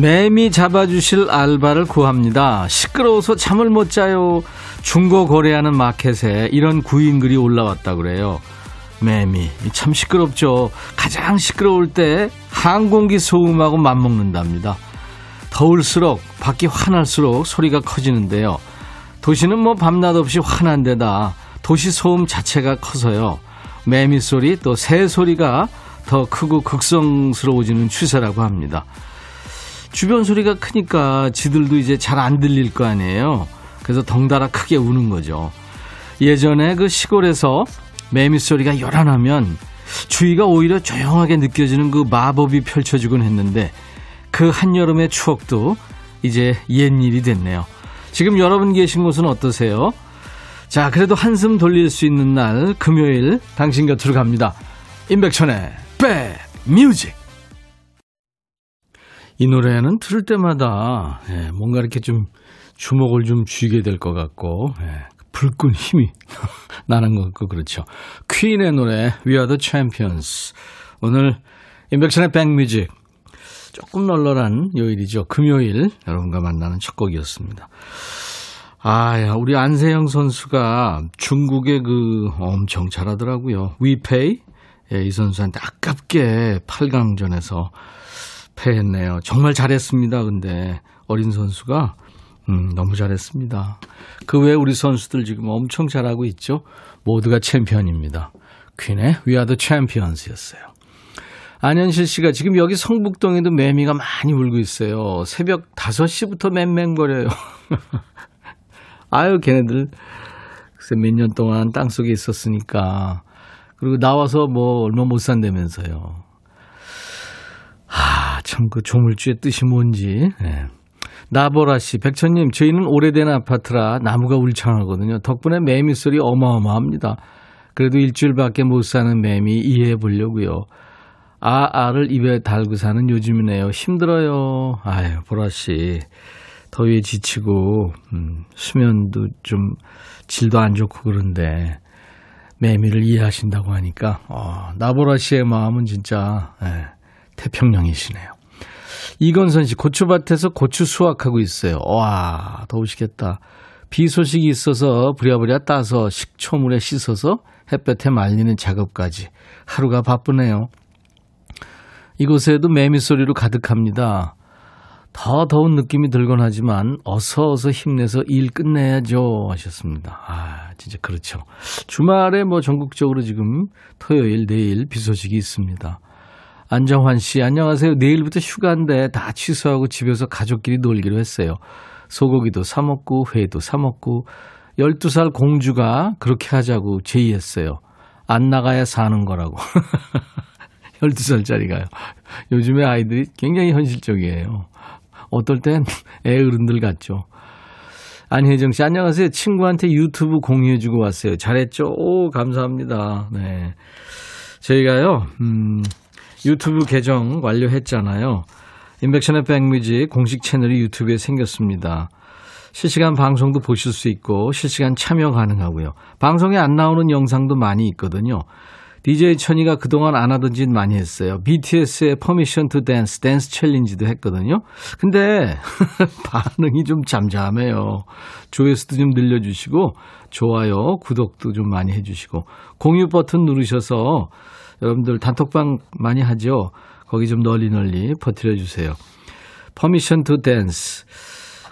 매미 잡아주실 알바를 구합니다. 시끄러워서 잠을 못 자요. 중고 거래하는 마켓에 이런 구인 글이 올라왔다 그래요. 매미 참 시끄럽죠. 가장 시끄러울 때 항공기 소음하고 맞먹는답니다. 더울수록 밖이 환할수록 소리가 커지는데요. 도시는 뭐 밤낮 없이 환한 데다 도시 소음 자체가 커서요. 매미 소리 또 새 소리가 더 크고 극성스러워지는 추세라고 합니다. 주변 소리가 크니까 지들도 이제 잘 안 들릴 거 아니에요. 그래서 덩달아 크게 우는 거죠. 예전에 그 시골에서 매미 소리가 요란하면 주위가 오히려 조용하게 느껴지는 그 마법이 펼쳐지곤 했는데 그 한여름의 추억도 이제 옛일이 됐네요. 지금 여러분 계신 곳은 어떠세요? 자, 그래도 한숨 돌릴 수 있는 날 금요일 당신 곁으로 갑니다. 임백천의 백 뮤직 이 노래는 들을 때마다 예, 뭔가 이렇게 좀 주목을 좀 쥐게 될 것 같고 예, 불끈 힘이 나는 것 같고 그렇죠. 퀸의 노래 We Are The Champions 오늘 인백션의 백뮤직 조금 널널한 요일이죠. 금요일 여러분과 만나는 첫 곡이었습니다. 아, 야, 우리 안세영 선수가 중국의 그 엄청 잘하더라고요. 위페이 예, 이 선수한테 아깝게 8강전에서 패했네요. 정말 잘했습니다. 근데 어린 선수가 음, 너무 잘했습니다. 그 외에 우리 선수들 지금 엄청 잘하고 있죠. 모두가 챔피언입니다. 퀸의 We Are The Champions였어요. 안현실 씨가 지금 여기 성북동에도 매미가 많이 울고 있어요. 새벽 5시부터 맹맹거려요. 아유, 걔네들 글쎄 몇 년 동안 땅 속에 있었으니까. 그리고 나와서 뭐 얼마 못 산다면서요. 아, 참 그 조물주의 뜻이 뭔지. 네. 나보라 씨, 백천님, 저희는 오래된 아파트라 나무가 울창하거든요. 덕분에 매미 소리 어마어마합니다. 그래도 일주일밖에 못 사는 매미 이해해 보려고요. 아, 아를 입에 달고 사는 요즘이네요. 힘들어요. 아유, 보라 씨. 더위에 지치고, 음, 수면도 좀 질도 안 좋고 그런데, 매미를 이해하신다고 하니까, 어, 나보라 씨의 마음은 진짜, 예, 태평양이시네요. 이건선 씨, 고추밭에서 고추 수확하고 있어요. 와, 더우시겠다. 비 소식이 있어서 부랴부랴 따서 식초물에 씻어서 햇볕에 말리는 작업까지 하루가 바쁘네요. 이곳에도 매미 소리로 가득합니다. 더 더운 느낌이 들곤 하지만 어서 어서 힘내서 일 끝내야죠 하셨습니다. 아 진짜 그렇죠. 주말에 뭐 전국적으로 지금 토요일 내일 비 소식이 있습니다. 안정환 씨 안녕하세요. 내일부터 휴가인데 다 취소하고 집에서 가족끼리 놀기로 했어요. 소고기도 사 먹고 회도 사 먹고 12살 공주가 그렇게 하자고 제의했어요. 안 나가야 사는 거라고. 12살짜리가요. 요즘에 아이들이 굉장히 현실적이에요. 어떨 땐 애 어른들 같죠. 안혜정 씨, 안녕하세요. 친구한테 유튜브 공유해주고 왔어요. 잘했죠? 오, 감사합니다. 네. 저희가요, 음, 유튜브 계정 완료했잖아요. 인백션의 백뮤직 공식 채널이 유튜브에 생겼습니다. 실시간 방송도 보실 수 있고 실시간 참여 가능하고요. 방송에 안 나오는 영상도 많이 있거든요. DJ 천이가 그동안 안 하던 짓 많이 했어요. BTS의 Permission to Dance, 댄스 챌린지도 했거든요. 근데 반응이 좀 잠잠해요. 조회수도 좀 늘려주시고 좋아요, 구독도 좀 많이 해주시고 공유 버튼 누르셔서 여러분들 단톡방 많이 하죠. 거기 좀 널리 널리 퍼뜨려 주세요. Permission to Dance.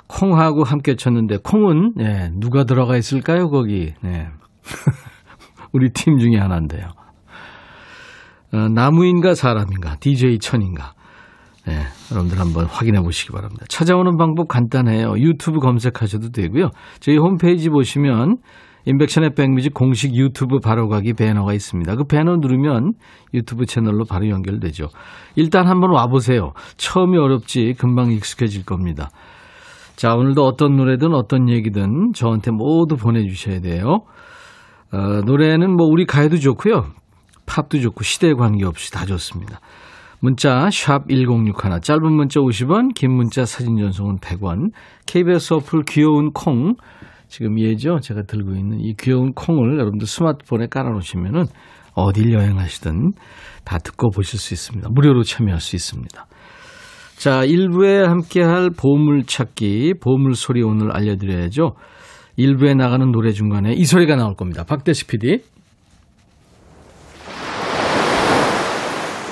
콩하고 함께 쳤는데 콩은 예, 누가 들어가 있을까요 거기? 네. 우리 팀 중에 하나인데요. 어, 나무인가 사람인가, DJ 천인가. 네, 여러분들 한번 확인해 보시기 바랍니다. 찾아오는 방법 간단해요. 유튜브 검색하셔도 되고요. 저희 홈페이지 보시면 인백션의 백뮤직 공식 유튜브 바로가기 배너가 있습니다. 그 배너 누르면 유튜브 채널로 바로 연결되죠. 일단 한번 와보세요. 처음이 어렵지 금방 익숙해질 겁니다. 자, 오늘도 어떤 노래든 어떤 얘기든 저한테 모두 보내주셔야 돼요. 어, 노래는 뭐 우리 가요도 좋고요. 팝도 좋고 시대에 관계없이 다 좋습니다. 문자 1061, 짧은 문자 50원, 긴 문자 사진 전송은 100원. KBS 어플 귀여운 콩 지금 예죠? 제가 들고 있는 이 귀여운 콩을 여러분들 스마트폰에 깔아놓으시면은 어딜 여행하시든 다 듣고 보실 수 있습니다. 무료로 참여할 수 있습니다. 자, 1부에 함께할 보물찾기, 보물소리 오늘 알려드려야죠. 1부에 나가는 노래 중간에 이 소리가 나올 겁니다. 박대식 PD.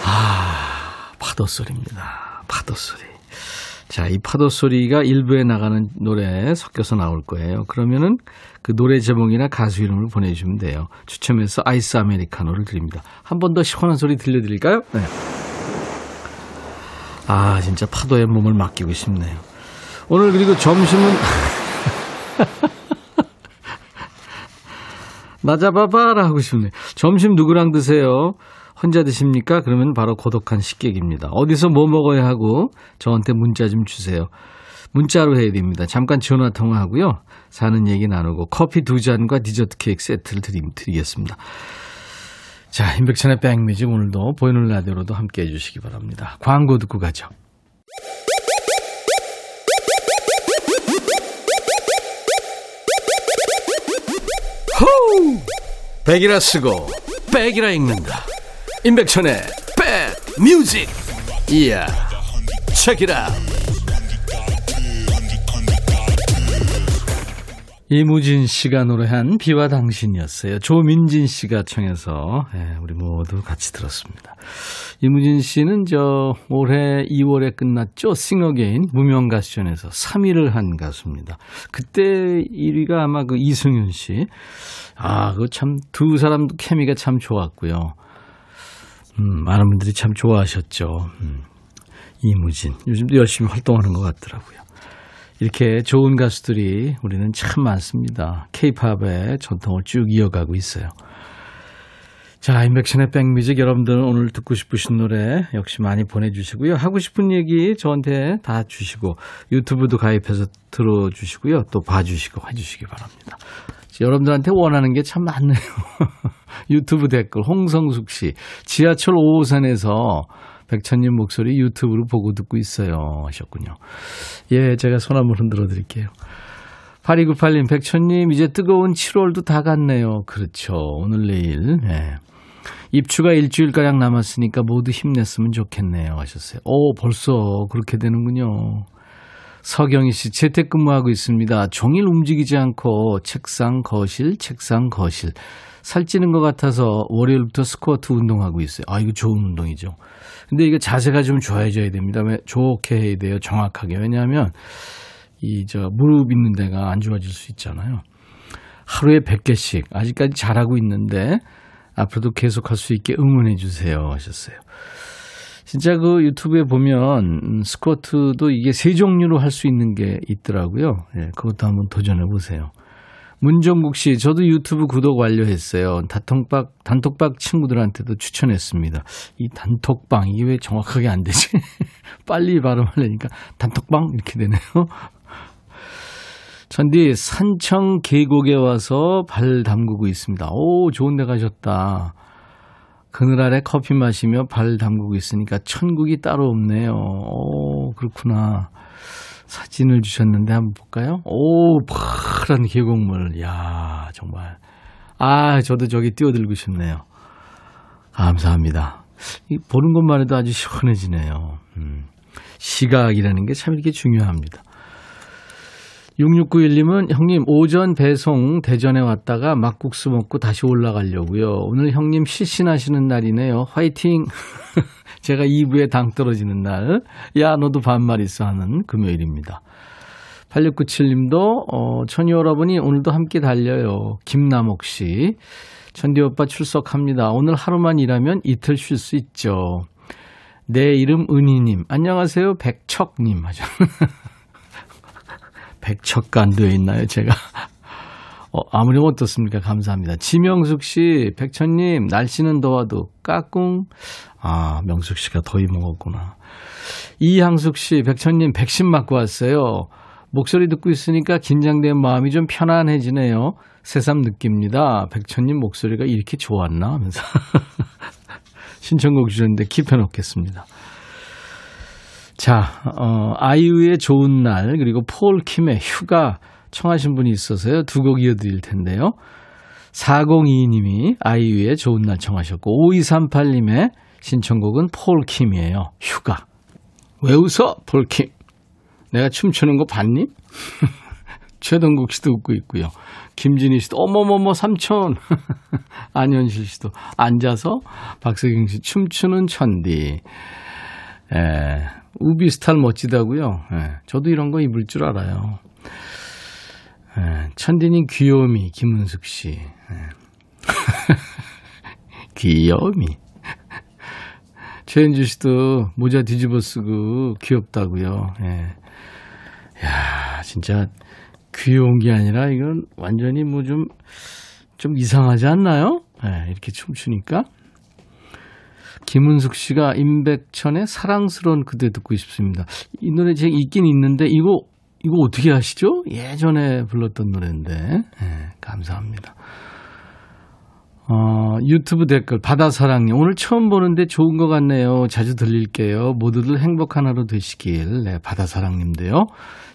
아, 파도 소리입니다. 파도 소리. 자, 이 파도 소리가 일부에 나가는 노래 섞여서 나올 거예요. 그러면은 그 노래 제목이나 가수 이름을 보내주시면 돼요. 추첨해서 아이스 아메리카노를 드립니다. 한 번 더 시원한 소리 들려드릴까요? 네. 아, 진짜 파도에 몸을 맡기고 싶네요. 오늘 그리고 점심은 나 잡아봐라 하고 싶네. 점심 누구랑 드세요? 혼자 드십니까? 그러면 바로 고독한 식객입니다. 어디서 뭐 먹어야 하고 저한테 문자 좀 주세요. 문자로 해야 됩니다. 잠깐 전화 통화하고요. 사는 얘기 나누고 커피 두 잔과 디저트 케이크 세트를 드리, 드리겠습니다. 자, 인백천의 백뮤직 오늘도 보이는 라디오로도 함께 해주시기 바랍니다. 광고 듣고 가죠. 호우! 백이라 쓰고 백이라 읽는다. 임백천의 백뮤직 이야 책이라 이무진 씨가 노래한 비와 당신이었어요. 조민진 씨가 청해서 네, 우리 모두 같이 들었습니다. 이무진 씨는 저 올해 2월에 끝났죠. 싱어게인 무명 가수전에서 3위를 한 가수입니다. 그때 1위가 아마 그 이승윤 씨. 아, 그 참 두 사람도 케미가 참 좋았고요. 음, 많은 분들이 참 좋아하셨죠. 음, 이무진. 요즘도 열심히 활동하는 것 같더라고요. 이렇게 좋은 가수들이 우리는 참 많습니다. 케이팝의 전통을 쭉 이어가고 있어요. 자, 인백션의 백뮤직 여러분들 오늘 듣고 싶으신 노래 역시 많이 보내주시고요. 하고 싶은 얘기 저한테 다 주시고 유튜브도 가입해서 들어주시고요. 또 봐주시고 해주시기 바랍니다. 여러분들한테 원하는 게 참 많네요. 유튜브 댓글 홍성숙 씨 지하철 5호선에서 백천님 목소리 유튜브로 보고 듣고 있어요 하셨군요. 예, 제가 손 한번 흔들어 드릴게요. 8298님, 백천님, 이제 뜨거운 7월도 다 갔네요. 그렇죠. 오늘 내일. 네. 입추가 일주일가량 남았으니까 모두 힘냈으면 좋겠네요. 하셨어요. 오, 벌써 그렇게 되는군요. 서경희 씨, 재택근무하고 있습니다. 종일 움직이지 않고 책상, 거실, 책상, 거실. 살찌는 것 같아서 월요일부터 스쿼트 운동하고 있어요. 아, 이거 좋은 운동이죠. 근데 이게 자세가 좀 좋아져야 됩니다. 왜 좋게 해야 돼요. 정확하게. 왜냐하면 이 저 무릎 있는 데가 안 좋아질 수 있잖아요. 하루에 100개씩 아직까지 잘하고 있는데 앞으로도 계속 할 수 있게 응원해 주세요 하셨어요. 진짜 그 유튜브에 보면 음, 스쿼트도 이게 세 종류로 할 수 있는 게 있더라고요. 예, 그것도 한번 도전해 보세요. 문정국 씨, 저도 유튜브 구독 완료했어요. 단톡방, 단톡방 친구들한테도 추천했습니다. 이 단톡방, 이게 왜 정확하게 안 되지? 빨리 발음하려니까 단톡방? 이렇게 되네요. 전디 산청 계곡에 와서 발 담그고 있습니다. 오, 좋은 데 가셨다. 그늘 아래 커피 마시며 발 담그고 있으니까 천국이 따로 없네요. 오, 그렇구나. 사진을 주셨는데 한번 볼까요? 오, 파란 계곡물. 야 정말. 아, 저도 저기 뛰어들고 싶네요. 감사합니다. 보는 것만 해도 아주 시원해지네요. 음, 시각이라는 게 참 이렇게 중요합니다. 6691님은 형님 오전 배송 대전에 왔다가 막국수 먹고 다시 올라가려고요. 오늘 형님 실신하시는 날이네요. 화이팅! 제가 2부에 당 떨어지는 날. 야 너도 반말 있어 하는 금요일입니다. 8697님도 어, 천이 여러분이 오늘도 함께 달려요. 김남옥 씨. 천디 오빠 출석합니다. 오늘 하루만 일하면 이틀 쉴 수 있죠. 내 이름 은희님. 안녕하세요. 백척님. 하죠. 백척간 되어 있나요, 제가? 어, 아무리 어떻습니까? 감사합니다. 지명숙 씨, 백천님, 날씨는 더워도 까꿍. 아, 명숙 씨가 더위 먹었구나. 이향숙 씨, 백천님, 백신 맞고 왔어요. 목소리 듣고 있으니까 긴장된 마음이 좀 편안해지네요. 새삼 느낍니다. 백천님 목소리가 이렇게 좋았나 하면서. 신청곡 주셨는데 킵해놓겠습니다. 자, 어, 아이유의 좋은 날, 그리고 폴 킴의 휴가 청하신 분이 있어서요. 두 곡 이어드릴 텐데요. 4022님이 아이유의 좋은 날 청하셨고, 5238님의 신청곡은 폴 킴이에요. 휴가. 왜 웃어? 폴 킴. 내가 춤추는 거 봤니? 최동국 씨도 웃고 있고요. 김진희 씨도 어머머머 삼촌. 안현실 씨도 앉아서 박세경 씨 춤추는 천디. 에, 우비 스타일 멋지다고요. 에, 저도 이런 거 입을 줄 알아요. 에, 천디님 귀요미 김은숙 씨. 귀요미. 최현주 씨도 모자 뒤집어 쓰고 귀엽다고요. 예. 야, 진짜 귀여운 게 아니라 이건 완전히 뭐 좀, 좀 이상하지 않나요? 예, 이렇게 춤추니까. 김은숙 씨가 임백천의 사랑스러운 그대 듣고 싶습니다. 이 노래 제가 있긴 있는데 이거 이거 어떻게 아시죠? 예전에 불렀던 노래인데. 예, 감사합니다. 어, 유튜브 댓글 바다사랑님 오늘 처음 보는데 좋은 것 같네요. 자주 들릴게요. 모두들 행복한 하루 되시길. 네, 바다사랑님도요.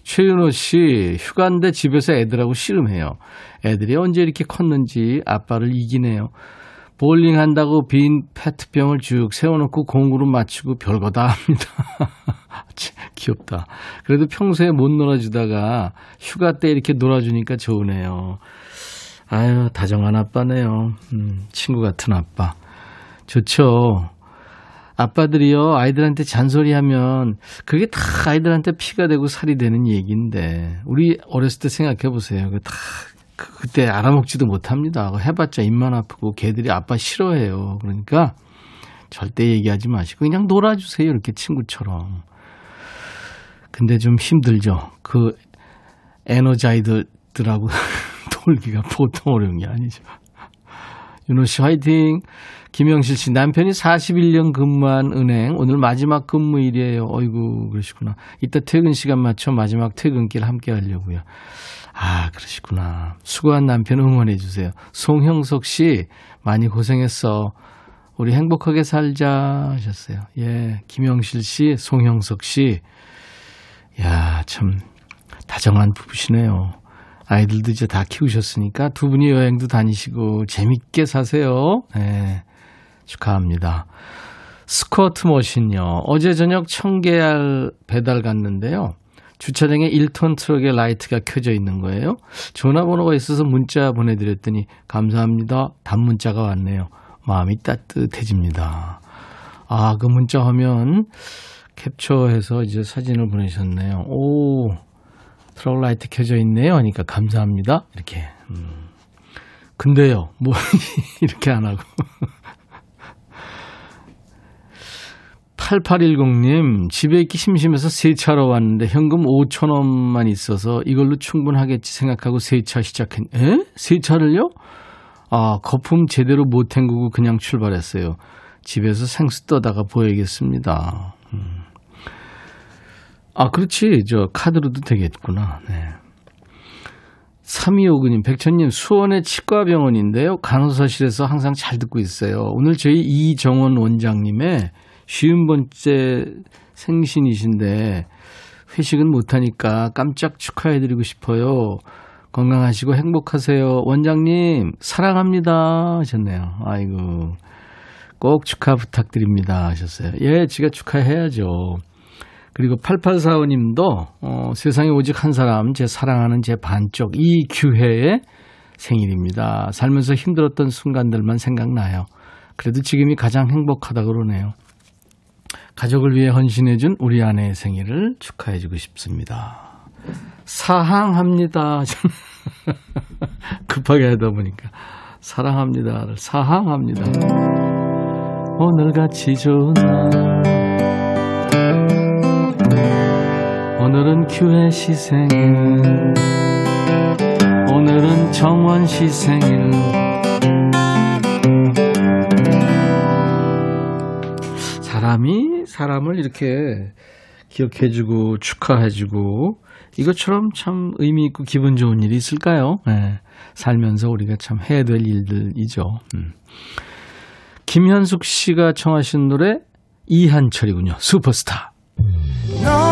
최윤호 씨 휴가인데 집에서 애들하고 씨름해요. 애들이 언제 이렇게 컸는지 아빠를 이기네요. 볼링 한다고 빈 페트병을 쭉 세워놓고 공구로 맞추고 별거 다 합니다. 귀엽다. 그래도 평소에 못 놀아주다가 휴가 때 이렇게 놀아주니까 좋으네요. 아유, 다정한 아빠네요. 음, 친구 같은 아빠. 좋죠. 아빠들이요, 아이들한테 잔소리하면 그게 다 아이들한테 피가 되고 살이 되는 얘기인데, 우리 어렸을 때 생각해 보세요. 그 다, 그, 그때 알아먹지도 못합니다. 해봤자 입만 아프고 걔들이 아빠 싫어해요. 그러니까 절대 얘기하지 마시고 그냥 놀아주세요. 이렇게 친구처럼. 근데 좀 힘들죠. 그 에너자이들하고 돌기가 보통 어려운 게 아니죠. 윤호 씨 화이팅. 김영실 씨 남편이 41년 근무한 은행 오늘 마지막 근무일이에요. 어이구 그러시구나. 이따 퇴근 시간 맞춰 마지막 퇴근길 함께 하려고요. 아 그러시구나. 수고한 남편 응원해 주세요. 송형석 씨 많이 고생했어. 우리 행복하게 살자 하셨어요. 예, 김영실 씨, 송형석 씨. 야, 참 다정한 부부시네요. 아이들도 이제 다 키우셨으니까 두 분이 여행도 다니시고 재밌게 사세요. 네, 축하합니다. 스쿼트 머신요. 어제 저녁 청계알 배달 갔는데요. 주차장에 1톤 트럭에 라이트가 켜져 있는 거예요. 전화번호가 있어서 문자 보내드렸더니 감사합니다. 답문자가 왔네요. 마음이 따뜻해집니다. 아, 그 문자 화면 캡처해서 이제 사진을 보내셨네요. 오, 트럭 라이트 켜져 있네요. 하니까 감사합니다. 이렇게. 음. 근데요, 뭐, 이렇게 안 하고. 8810님, 집에 있기 심심해서 세차로 왔는데 현금 5천원만 있어서 이걸로 충분하겠지 생각하고 세차 시작했, 에? 세차를요? 아, 거품 제대로 못 헹구고 그냥 출발했어요. 집에서 생수 떠다가 보야겠습니다. 음. 아, 그렇지. 저 카드로도 되겠구나. 네. 3259님, 백천님, 수원의 치과병원인데요. 간호사실에서 항상 잘 듣고 있어요. 오늘 저희 이정원 원장님의 쉬운 번째 생신이신데 회식은 못하니까 깜짝 축하해드리고 싶어요. 건강하시고 행복하세요. 원장님, 사랑합니다. 하셨네요. 아이고. 꼭 축하 부탁드립니다. 하셨어요. 예, 지가 축하해야죠. 그리고 8845님도 어, 세상에 오직 한 사람, 제 사랑하는 제 반쪽 이 규혜의 생일입니다. 살면서 힘들었던 순간들만 생각나요. 그래도 지금이 가장 행복하다 그러네요. 가족을 위해 헌신해준 우리 아내의 생일을 축하해주고 싶습니다. 사항합니다. 급하게 하다 보니까 사랑합니다를 사항합니다. 오늘같이 좋은 날 오늘은 큐의 시 생일 오늘은 정원 시 생일 사람이 사람을 이렇게 기억해주고 축하해주고 이것처럼 참 의미 있고 기분 좋은 일이 있을까요? 네. 살면서 우리가 참 해야 될 일들이죠. 음. 김현숙 씨가 청하신 노래 이한철이군요. 슈퍼스타. 너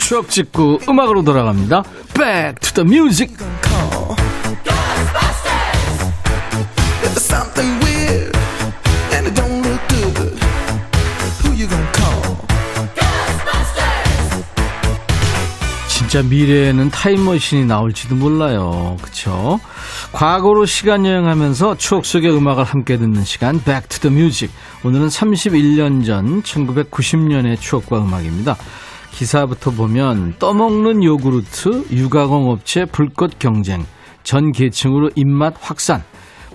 추억 찍고 음악으로 돌아갑니다. Back to the music. 진짜 미래에는 타임머신이 나올지도 몰라요. 그쵸? 과거로 시간 여행하면서 추억 속의 음악을 함께 듣는 시간 Back to the Music. 오늘은 31년 전 1990년의 추억과 음악입니다. 기사부터 보면 떠먹는 요구르트, 유가공 업체 불꽃 경쟁, 전 계층으로 입맛 확산.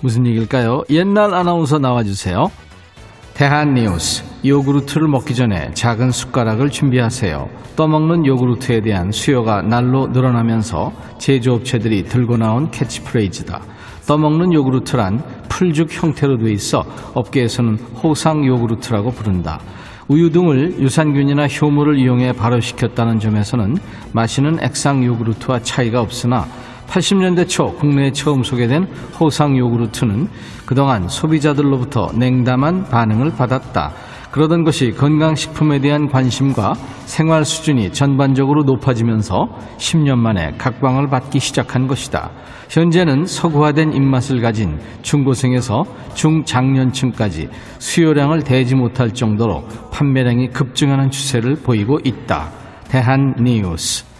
무슨 얘기일까요? 옛날 아나운서 나와주세요. 대한뉴스. 요구르트를 먹기 전에 작은 숟가락을 준비하세요. 떠먹는 요구르트에 대한 수요가 날로 늘어나면서 제조업체들이 들고 나온 캐치프레이즈다. 떠먹는 요구르트란 풀죽 형태로 돼 있어 업계에서는 호상 요구르트라고 부른다. 우유 등을 유산균이나 효모를 이용해 발효시켰다는 점에서는 마시는 액상 요구르트와 차이가 없으나 80년대 초 국내에 처음 소개된 호상 요구르트는 그동안 소비자들로부터 냉담한 반응을 받았다. 그러던 것이 건강식품에 대한 관심과 생활 수준이 전반적으로 높아지면서 10년 만에 각광을 받기 시작한 것이다. 현재는 서구화된 입맛을 가진 중고생에서 중장년층까지 수요량을 대지 못할 정도로 판매량이 급증하는 추세를 보이고 있다. 대한 뉴스.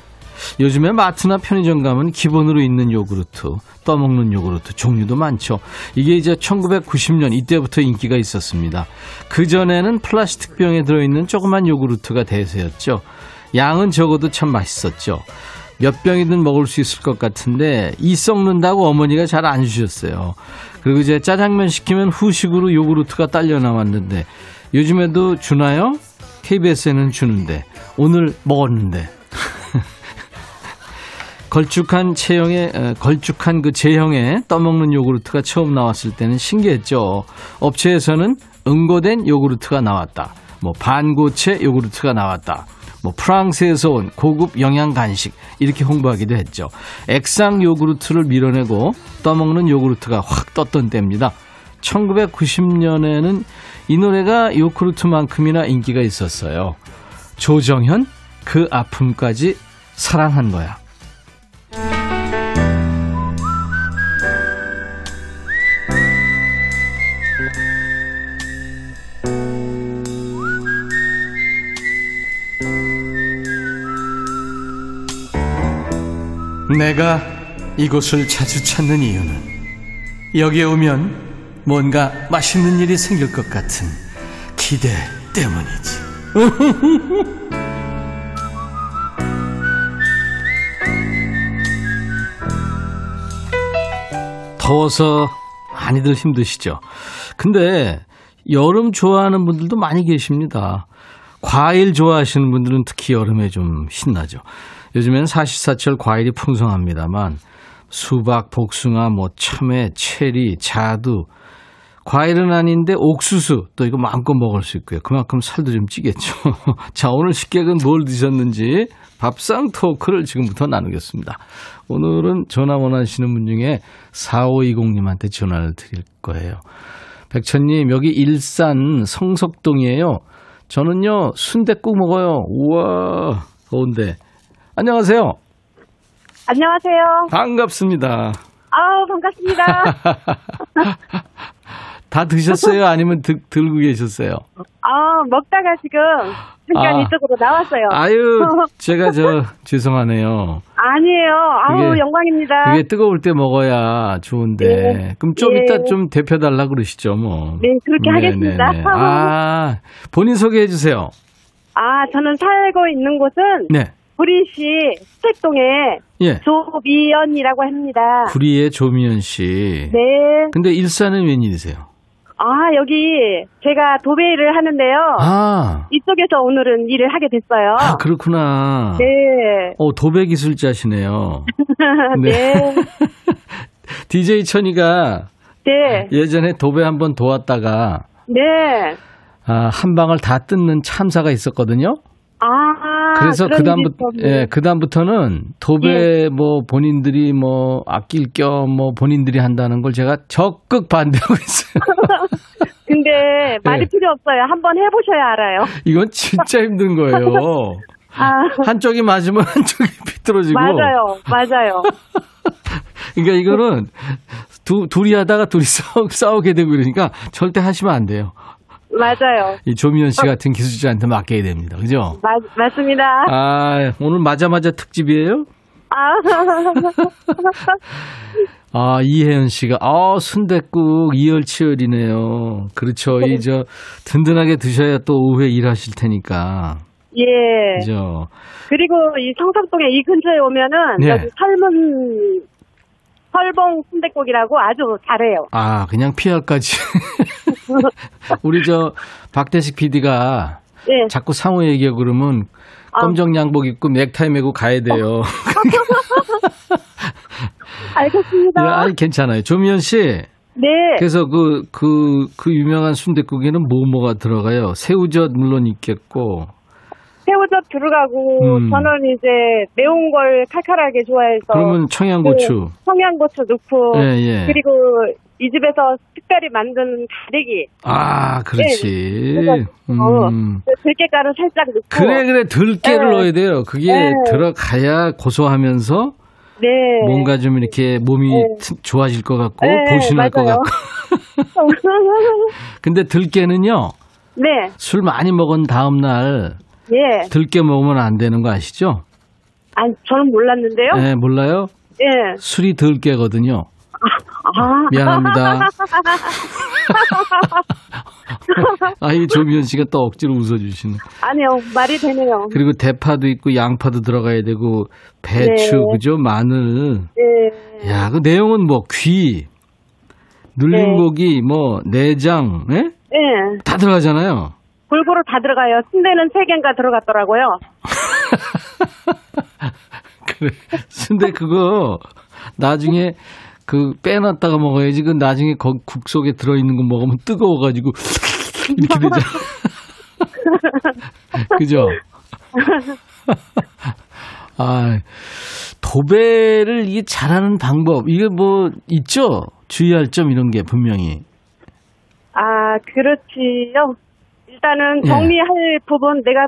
요즘에 마트나 편의점 가면 기본으로 있는 요구르트, 떠먹는 요구르트 종류도 많죠. 이게 이제 1990년 이때부터 인기가 있었습니다. 그전에는 플라스틱 병에 들어있는 조그만 요구르트가 대세였죠. 양은 적어도 참 맛있었죠. 몇 병이든 먹을 수 있을 것 같은데 이 썩는다고 어머니가 잘 안 주셨어요. 그리고 이제 짜장면 시키면 후식으로 요구르트가 딸려 나왔는데 요즘에도 주나요? KBS에는 주는데 오늘 먹었는데 걸쭉한 체형의 걸쭉한 그 제형의 떠먹는 요구르트가 처음 나왔을 때는 신기했죠. 업체에서는 응고된 요구르트가 나왔다. 뭐 반고체 요구르트가 나왔다. 뭐 프랑스에서 온 고급 영양 간식 이렇게 홍보하기도 했죠. 액상 요구르트를 밀어내고 떠먹는 요구르트가 확 떴던 때입니다. 1990년에는 이 노래가 요구르트만큼이나 인기가 있었어요. 조정현 그 아픔까지 사랑한 거야. 내가 이곳을 자주 찾는 이유는 여기에 오면 뭔가 맛있는 일이 생길 것 같은 기대 때문이지. 더워서 많이들 힘드시죠? 근데 여름 좋아하는 분들도 많이 계십니다. 과일 좋아하시는 분들은 특히 여름에 좀 신나죠. 요즘엔 사시사철 과일이 풍성합니다만 수박, 복숭아, 뭐 참외, 체리, 자두 과일은 아닌데 옥수수 또 이거 마음껏 먹을 수 있고요. 그만큼 살도 좀 찌겠죠. 자 오늘 식객은 뭘 드셨는지 밥상 토크를 지금부터 나누겠습니다. 오늘은 전화 원하시는 분 중에 4520님한테 전화를 드릴 거예요. 백천님 여기 일산 성석동이에요. 저는요, 순댓국 먹어요. 우와, 더운데. 안녕하세요. 안녕하세요. 반갑습니다. 아우, 반갑습니다. 다 드셨어요? 아니면 드, 들고 계셨어요? 아, 먹다가 지금 잠깐 아. 이쪽으로 나왔어요. 아유, 제가 저, 죄송하네요. 아니에요. 아우, 그게- 영광입니다. 이게 뜨거울 때 먹어야 좋은데. 네. 그럼 좀 예. 이따 좀 데펴 달라 그러시죠, 뭐. 네, 그렇게 하겠습니다. 네네네. 아, 본인 소개해 주세요. 아, 저는 살고 있는 곳은 네. 구리시 수택동에 예. 조미연이라고 합니다. 구리의 조미연 씨. 네. 근데 일산은 웬일이세요? 아, 여기 제가 도배를 하는데요. 아, 이쪽에서 오늘은 일을 하게 됐어요. 아 그렇구나. 네. 어, 도배 기술자시네요. 네. 네. DJ 천이가 네. 예전에 도배 한번 도왔다가 네. 아, 한 방을 다 뜯는 참사가 있었거든요. 아, 그래서 그다음부터. 예, 그다음부터는 도배 뭐 본인들이 뭐 아낄 겸 뭐 본인들이 한다는 걸 제가 적극 반대하고 있어요. 근데 말이 네. 필요 없어요. 한번 해 보셔야 알아요. 이건 진짜 힘든 거예요. 아, 한쪽이 맞으면 한쪽이 비뚤어지고 맞아요, 맞아요. 그러니까 이거는 두, 둘이 하다가 둘이 싸우, 싸우게 되고 그러니까 절대 하시면 안 돼요. 맞아요. 이 조미연 씨 같은 기술자한테 맡겨야 됩니다. 그죠? 맞, 맞습니다. 아, 오늘 맞아맞아 특집이에요? 아, 아, 이혜연 씨가, 아, 순댓국 이열치열이네요. 그렇죠. 이, 저, 든든하게 드셔야 또 오후에 일하실 테니까. 예. 그죠? 그리고 이 성석동에 이 근처에 오면은 네. 여기 삶은 설봉 순대국이라고 아주 잘해요. 아, 그냥 피할까지. 우리 저, 박대식 PD가 예. 자꾸 상호 얘기하고 그러면 아. 검정 양복 입고 넥타이 메고 가야 돼요. 알겠습니다. 예, 아니, 괜찮아요. 조미연 씨. 네. 그래서 그, 그, 그 유명한 순댓국에는 뭐 뭐가 들어가요? 새우젓 물론 있겠고. 새우젓 들어가고 음. 저는 이제 매운 걸 칼칼하게 좋아해서 그러면 청양고추. 그 청양고추 넣고 예, 예. 그리고 이 집에서 특별히 만든 가래기 아, 그렇지. 네. 어, 음. 들깨가루 살짝 넣고 그래, 그래. 들깨를 네. 넣어야 돼요. 그게 네. 들어가야 고소하면서 네. 뭔가 좀 이렇게 몸이 네. 트- 좋아질 것 같고, 네, 보신할 것. 같고. 근데 들깨는요, 네. 술 많이 먹은 다음 날 예. 들깨 먹으면 안 되는 거 아시죠? 아니 저는 몰랐는데요. 네, 몰라요? 예. 술이 들깨거든요. 아. 미안합니다. 아, 이 조미연 씨가 또 억지로 웃어주시네. 아니요. 말이 되네요. 그리고 대파도 있고 양파도 들어가야 되고 배추, 네. 그죠? 마늘. 예. 야, 그 내용은 뭐 귀, 눌린 네. 고기, 뭐 내장, 예? 예. 다 들어가잖아요. 골고루 다 들어가요. 순대는 세 개인가 들어갔더라고요. 그래. 근데 그거 나중에 그 빼놨다가 먹어야지. 그 나중에 거, 국 속에 들어있는 거 먹으면 뜨거워가지고 이렇게 되잖아. 그죠? 아, 도배를 이게 잘하는 방법, 이게 뭐, 있죠? 주의할 점 이런 게 분명히. 아, 그렇지요. 일단은 예. 정리할 부분, 내가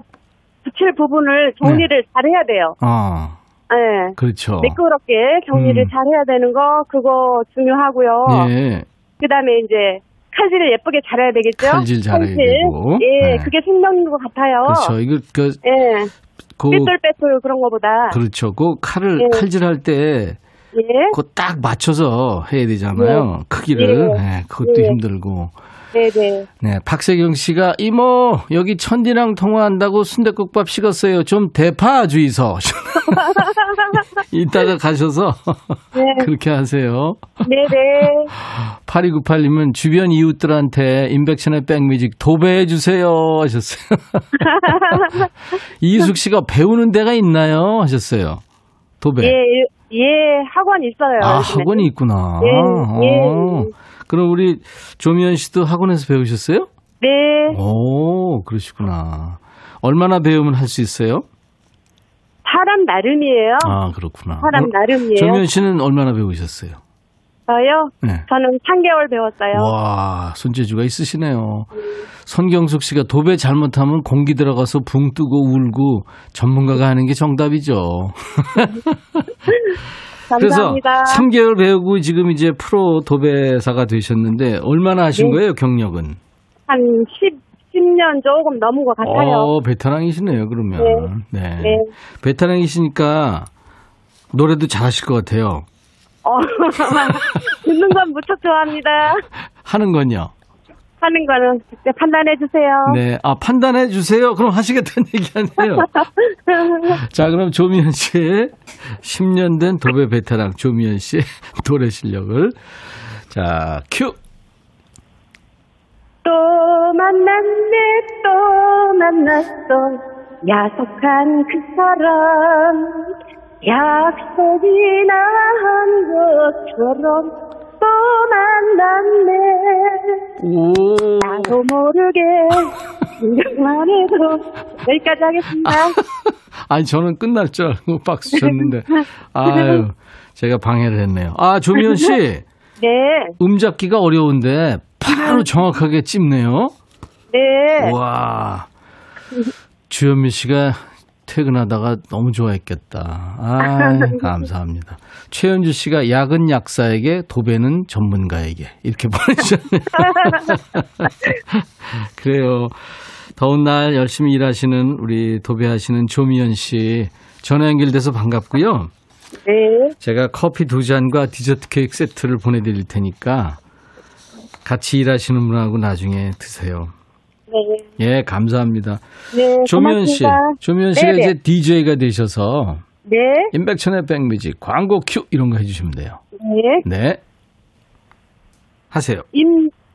붙일 부분을 정리를 잘해야 돼요. 어, 예. 그렇죠. 매끄럽게 정리를 음. 잘해야 되는 거, 그거 중요하고요. 예. 그 다음에 이제 칼질을 예쁘게 잘해야 되겠죠? 칼질 잘해야 칼질. 되고. 예, 네. 그게 생명인 것 같아요. 그렇죠. 이거, 그, 예. 그, 삐뚤빼뚤 그런 거보다. 그렇죠. 그 칼을, 예. 칼질할 때, 예. 그거 딱 맞춰서 해야 되잖아요. 크기를. 예. 네, 그것도 예. 힘들고. 네네. 네, 박세경 씨가 이모 여기 천디랑 통화한다고 순대국밥 식었어요. 좀 대파 주의소. 이따가 가셔서 네. 그렇게 하세요. 네네. 8298님은 주변 이웃들한테 인백션의 백뮤직 도배해 주세요 하셨어요. 이숙 씨가 배우는 데가 있나요 하셨어요. 도배. 예, 예, 학원 있어요. 아 요즘에. 학원이 있구나. 예, 예. 어. 그럼 우리 조미연 씨도 학원에서 배우셨어요? 네. 오, 그러시구나. 얼마나 배우면 할 수 있어요? 사람 나름이에요. 아, 그렇구나. 사람 어, 나름이에요. 조미연 씨는 얼마나 배우셨어요? 저요? 네. 저는 3개월 배웠어요. 와, 손재주가 있으시네요. 손경숙 씨가 도배 잘못하면 공기 들어가서 붕 뜨고 울고 전문가가 하는 게 정답이죠. 그래서 감사합니다. 3개월 배우고 지금 이제 프로 도배사가 되셨는데 얼마나 하신 네. 거예요, 경력은? 한 10, 10년 조금 넘은 것 같아요. 어, 베테랑이시네요, 그러면. 네. 네. 베테랑이시니까 노래도 잘하실 것 같아요. 어, 듣는 건 무척 좋아합니다. 하는 건요. 하는 거는 그때 판단해 주세요. 네. 아, 판단해 주세요. 그럼 하시겠다는 얘기 아니에요. 자, 그럼 조미연 씨의 10년 된 도배 베테랑 조미연 씨의 노래 실력을 자, 큐. 또 만났네 또 만났어 야속한 그 사람 약속이나 한 것처럼 또 만났네 오. 나도 모르게 생각만 해도 여기까지 하겠습니다 아니, 저는 끝날 줄 알고 박수 쳤는데. 아유, 제가 방해를 했네요. 아, 조미연 씨. 네, 음 잡기가 어려운데 바로 정확하게 찝네요. 네. 와. 주현미 씨가 퇴근하다가 너무 좋아했겠다. 아, 감사합니다. 최현주 씨가 약은 약사에게 도배는 전문가에게 이렇게 보내주셨네요. 그래요. 더운 날 열심히 일하시는 우리 도배하시는 조미연 씨 전화 연결돼서 반갑고요. 네. 제가 커피 두 잔과 디저트 케이크 세트를 보내드릴 테니까 같이 일하시는 분하고 나중에 드세요. 네. 예, 감사합니다. 네. 조미연 씨, 고맙습니다. 조미연 씨가 네네. 이제 DJ가 되셔서 네. 임백천의 백뮤직 광고 큐 이런 거 해주시면 돼요. 네. 네, 하세요. 임,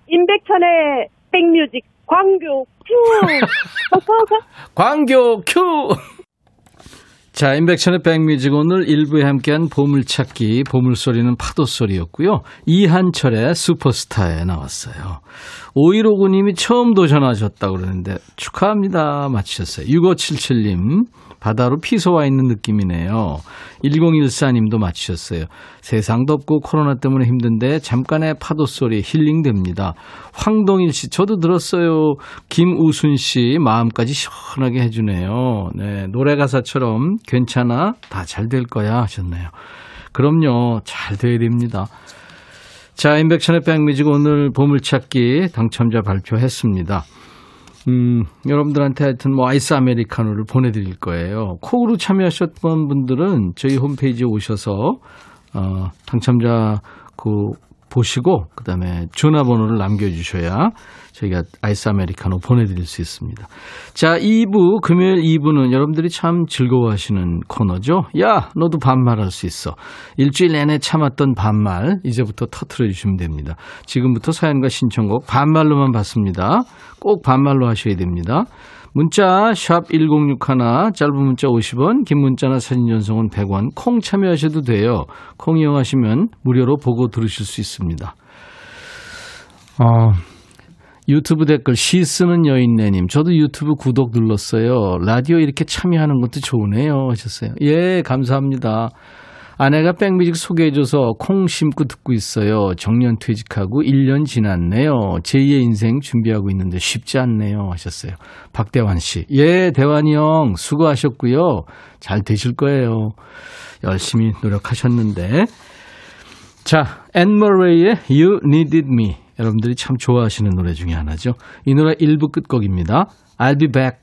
임백천의 백뮤직 광교 큐. 광고 큐. 자, 임백천의 백뮤직 오늘 1부에 함께한 보물찾기, 보물소리는 파도소리였고요. 이한철의 슈퍼스타에 나왔어요. 5159님이 처음 도전하셨다고 그러는데 축하합니다. 맞히셨어요. 6577님, 바다로 피서와 있는 느낌이네요. 1014님도 맞히셨어요. 세상 덥고 코로나 때문에 힘든데 잠깐의 파도 소리 힐링됩니다. 황동일 씨, 저도 들었어요. 김우순 씨, 마음까지 시원하게 해주네요. 네, 노래 가사처럼 괜찮아, 다 잘 될 거야 하셨네요. 그럼요, 잘 돼야 됩니다. 자, 인백천의 백뮤직 오늘 보물찾기 당첨자 발표했습니다. 음, 여러분들한테 하여튼 뭐 아이스 아메리카노를 보내드릴 거예요. 콩으로 참여하셨던 분들은 저희 홈페이지에 오셔서, 어, 당첨자 그 보시고, 그 다음에 전화번호를 남겨주셔야 저희가 아이스 아메리카노 보내드릴 수 있습니다. 자, 2부, 금요일 2부는 여러분들이 참 즐거워하시는 코너죠. 야, 너도 반말할 수 있어. 일주일 내내 참았던 반말, 이제부터 터트려 주시면 됩니다. 지금부터 사연과 신청곡 반말로만 받습니다. 꼭 반말로 하셔야 됩니다. 문자 샵 1061, 짧은 문자 50원, 긴 문자나 사진 전송은 100원, 콩 참여하셔도 돼요. 콩 이용하시면 무료로 보고 들으실 수 있습니다. 어, 유튜브 댓글 시 쓰는 여인네님 저도 유튜브 구독 눌렀어요. 라디오 이렇게 참여하는 것도 좋으네요 하셨어요. 예 감사합니다. 아내가 백뮤직 소개해줘서 콩 심고 듣고 있어요. 정년 퇴직하고 1년 지났네요. 제2의 인생 준비하고 있는데 쉽지 않네요 하셨어요. 박대환 씨. 예 대환이 형 수고하셨고요. 잘 되실 거예요. 열심히 노력하셨는데 자, 앤 머레이의 You Needed Me. 여러분들이 참 좋아하시는 노래 중에 하나죠. 이 노래 1부 끝곡입니다. I'll be back.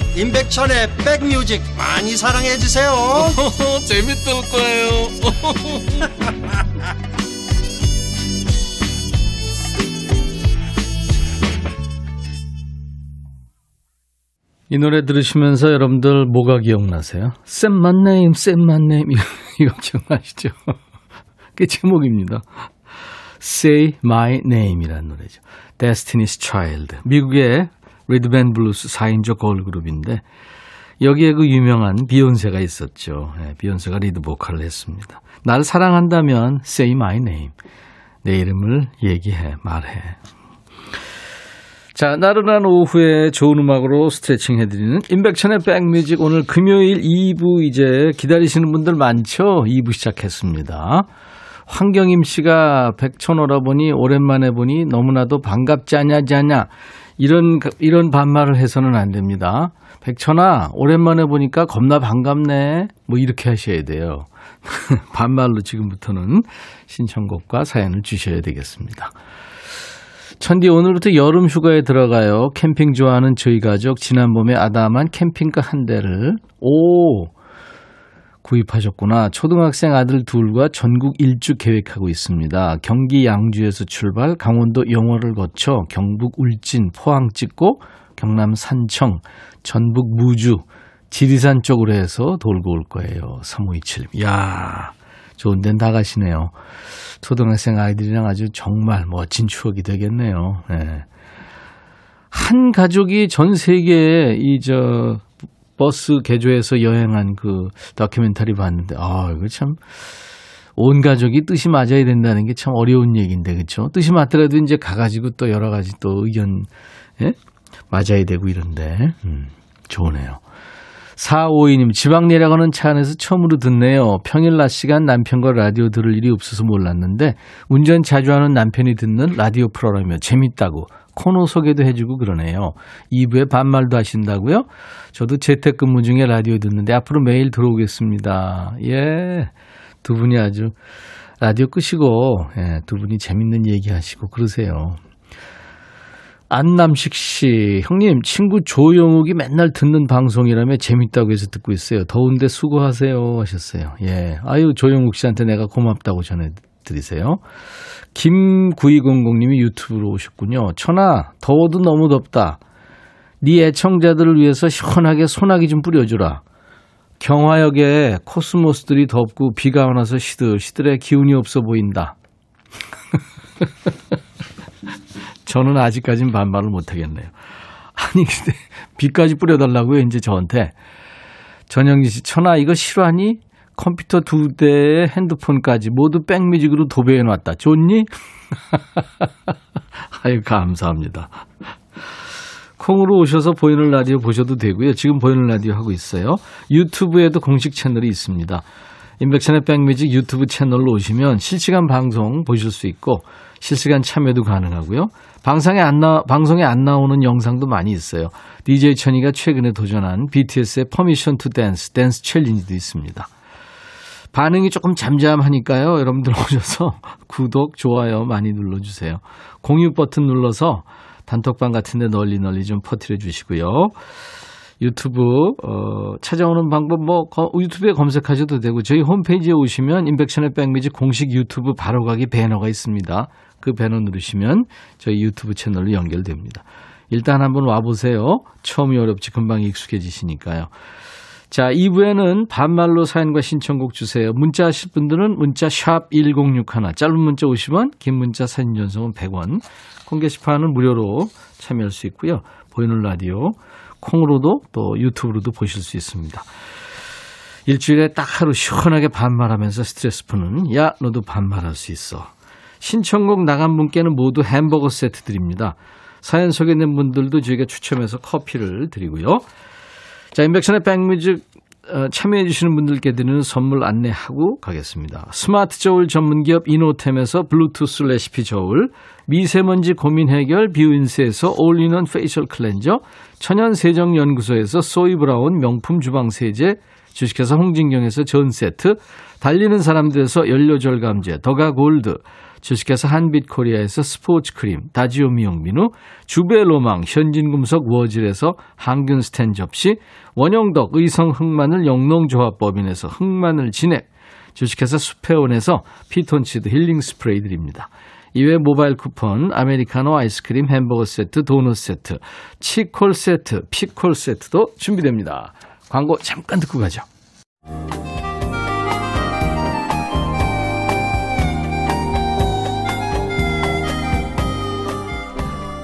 임백천의 백뮤직 많이 사랑해 주세요 재밌을 거예요 이 노래 들으시면서 여러분들 뭐가 기억나세요? Say My Name, Say My Name. 이거 기억나시죠? 그게 제목입니다. Say My Name이라는 노래죠. Destiny's Child. 미국의 리듬 앤 블루스 4인조 걸그룹인데 여기에 그 유명한 비욘세가 있었죠. 예, 비욘세가 리드 보컬을 했습니다. 나를 사랑한다면 Say My Name. 내 이름을 얘기해, 말해. 자, 나른한 오후에 좋은 음악으로 스트레칭 해드리는 임백천의 백뮤직 오늘 금요일 2부 이제 기다리시는 분들 많죠? 2부 시작했습니다. 황경임 씨가 백천 오라 보니 오랜만에 보니 너무나도 반갑지 않냐 자냐 이런 이런 반말을 해서는 안 됩니다. 백천아 오랜만에 보니까 겁나 반갑네 뭐 이렇게 하셔야 돼요. 반말로 지금부터는 신청곡과 사연을 주셔야 되겠습니다. 천디 오늘부터 여름 휴가에 들어가요. 캠핑 좋아하는 저희 가족 지난 봄에 아담한 캠핑카 한 대를 오 구입하셨구나. 초등학생 아들 둘과 전국 일주 계획하고 있습니다. 경기 양주에서 출발, 강원도 영월을 거쳐 경북 울진, 포항 찍고 경남 산청, 전북 무주, 지리산 쪽으로 해서 돌고 올 거예요. 3527. 야 좋은 데는 다 가시네요. 초등학생 아이들이랑 아주 정말 멋진 추억이 되겠네요. 네. 한 가족이 전 세계에 이저 버스 개조해서 여행한 그 다큐멘터리 봤는데 아 이거 참 온 가족이 뜻이 맞아야 된다는 게 참 어려운 얘기인데 그렇죠? 뜻이 맞더라도 이제 가가지고 또 여러 가지 또 의견 예? 맞아야 되고 이런데 음, 좋으네요. 452님, 지방 내려가는 차 안에서 처음으로 듣네요. 평일 낮 시간 남편과 라디오 들을 일이 없어서 몰랐는데, 운전 자주 하는 남편이 듣는 라디오 프로라며 재밌다고 코너 소개도 해주고 그러네요. 2부에 반말도 하신다고요? 저도 재택근무 중에 라디오 듣는데 앞으로 매일 들어오겠습니다. 예. 두 분이 아주 라디오 끄시고, 예, 두 분이 재밌는 얘기 하시고 그러세요. 안남식 씨, 형님, 친구 조영욱이 맨날 듣는 방송이라며 재밌다고 해서 듣고 있어요. 더운데 수고하세요. 하셨어요. 예. 아유, 조영욱 씨한테 내가 고맙다고 전해 드리세요. 김9200님이 유튜브로 오셨군요. 천아, 더워도 너무 덥다. 네 애청자들을 위해서 시원하게 소나기 좀 뿌려주라. 경화역에 코스모스들이 덥고 비가 와서 시들시들해 기운이 없어 보인다. 저는 아직까진 반말을 못하겠네요. 아니, 근데 비까지 뿌려달라고요, 이제 저한테. 전영진 씨, 천아, 이거 실화니? 컴퓨터 두 대에 핸드폰까지 모두 백뮤직으로 도배해 놨다. 좋니? 아유, 감사합니다. 콩으로 오셔서 보이는 라디오 보셔도 되고요. 지금 보이는 라디오 하고 있어요. 유튜브에도 공식 채널이 있습니다. 임백천의 백뮤직 유튜브 채널로 오시면 실시간 방송 보실 수 있고 실시간 참여도 가능하고요. 방송에 안 나, 방송에 안 나오는 영상도 많이 있어요. DJ 천이가 최근에 도전한 BTS의 Permission to Dance, 댄스 챌린지도 있습니다. 반응이 조금 잠잠하니까요. 여러분들 오셔서 구독, 좋아요 많이 눌러주세요. 공유 버튼 눌러서 단톡방 같은데 널리 널리 좀 퍼뜨려 주시고요. 유튜브 어, 찾아오는 방법 뭐 거, 유튜브에 검색하셔도 되고 저희 홈페이지에 오시면 인백션의 백미지 공식 유튜브 바로 가기 배너가 있습니다. 그 배너 누르시면 저희 유튜브 채널로 연결됩니다. 일단 한번 와보세요. 처음이 어렵지 금방 익숙해지시니까요. 자, 2부에는 반말로 사연과 신청곡 주세요. 문자 하실 분들은 문자 샵 1061, 짧은 문자 50원, 긴 문자 사진 전송은 100원. 콩 게시판은 무료로 참여할 수 있고요. 보이는 라디오, 콩으로도 또 유튜브로도 보실 수 있습니다. 일주일에 딱 하루 시원하게 반말하면서 스트레스 푸는 야 너도 반말할 수 있어. 신청곡 나간 분께는 모두 햄버거 세트 드립니다. 사연 소개된 분들도 저희가 추첨해서 커피를 드리고요. 자, 임백천의 백뮤직 어, 참여해 주시는 분들께 드리는 선물 안내하고 가겠습니다. 스마트 저울 전문기업 이노템에서 블루투스 레시피 저울, 미세먼지 고민 해결 뷰인스에서 올인원 페이셜 클렌저, 천연 세정 연구소에서 소이 브라운 명품 주방 세제, 주식회사 홍진경에서 전 세트, 달리는 사람들에서 연료 절감제 더가 골드, 주식회사 한빛코리아에서 스포츠 크림, 다지오 미용비누, 주베로망, 현진금속 워즐에서 항균 스텐 접시, 원형덕 의성 흑마늘 영농조합법인에서 흑마늘 진액, 주식회사 수페온에서 피톤치드 힐링 스프레이 드립니다. 이외 모바일 쿠폰, 아메리카노 아이스크림 햄버거 세트, 도넛 세트, 치콜 세트, 피콜 세트도 준비됩니다. 광고 잠깐 듣고 가죠.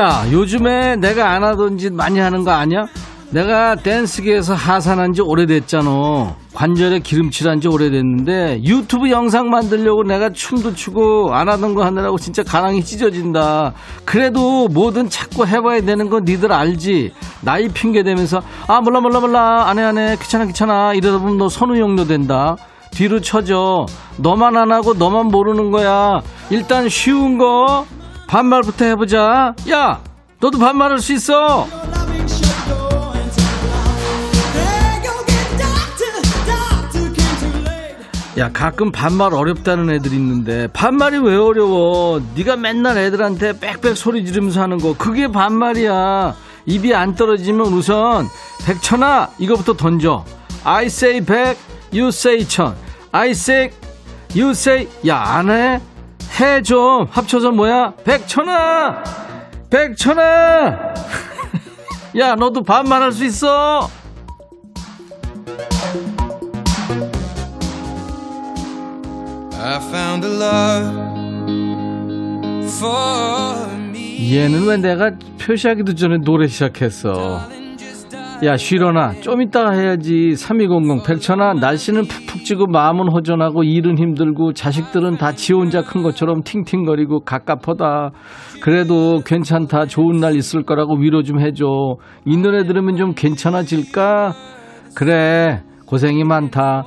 야 요즘에 내가 안 하던 짓 많이 하는 거 아니야? 내가 댄스계에서 하산한 지 오래됐잖아. 관절에 기름칠한 지 오래됐는데 유튜브 영상 만들려고 내가 춤도 추고 안 하던 거 하느라고 진짜 가랑이 찢어진다. 그래도 뭐든 자꾸 해봐야 되는 건 니들 알지? 나이 핑계 대면서 아 몰라 몰라 몰라. 안 해 안 해. 귀찮아 귀찮아. 이러다 보면 너 선우용료 된다. 뒤로 쳐져 너만 안 하고 너만 모르는 거야. 일단 쉬운 거 반말부터 해보자. 야, 너도 반말할 수 있어. 야, 가끔 반말 어렵다는 애들 있는데 반말이 왜 어려워? 네가 맨날 애들한테 빽빽 소리 지르면서 하는 거 그게 반말이야. 입이 안 떨어지면 우선 백천아 이거부터 던져. I say 백, you say 천. I say, you say 야 안 해? 해 좀 합쳐서 뭐야? 백천아! 백천아! 야, 너도 반말할 수 있어! I found a love for me. 얘는 왜 내가 표시하기도 전에 노래 시작했어? 야, 쉬러나. 좀 이따가 해야지. 3200 백천아, 날씨는 푹푹 찌고 마음은 허전하고 일은 힘들고 자식들은 다 지 혼자 큰 것처럼 팅팅거리고 갑갑하다. 그래도 괜찮다. 좋은 날 있을 거라고 위로 좀 해줘. 이 노래 들으면 좀 괜찮아질까? 그래. 고생이 많다.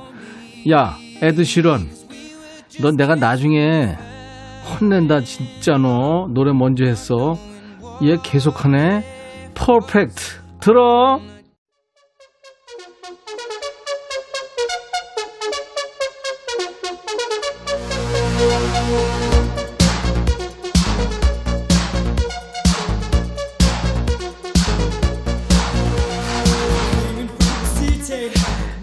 야, 에드 시런. 넌 내가 나중에 혼낸다 진짜 너 노래 먼저 했어 얘 계속하네 퍼펙트 들어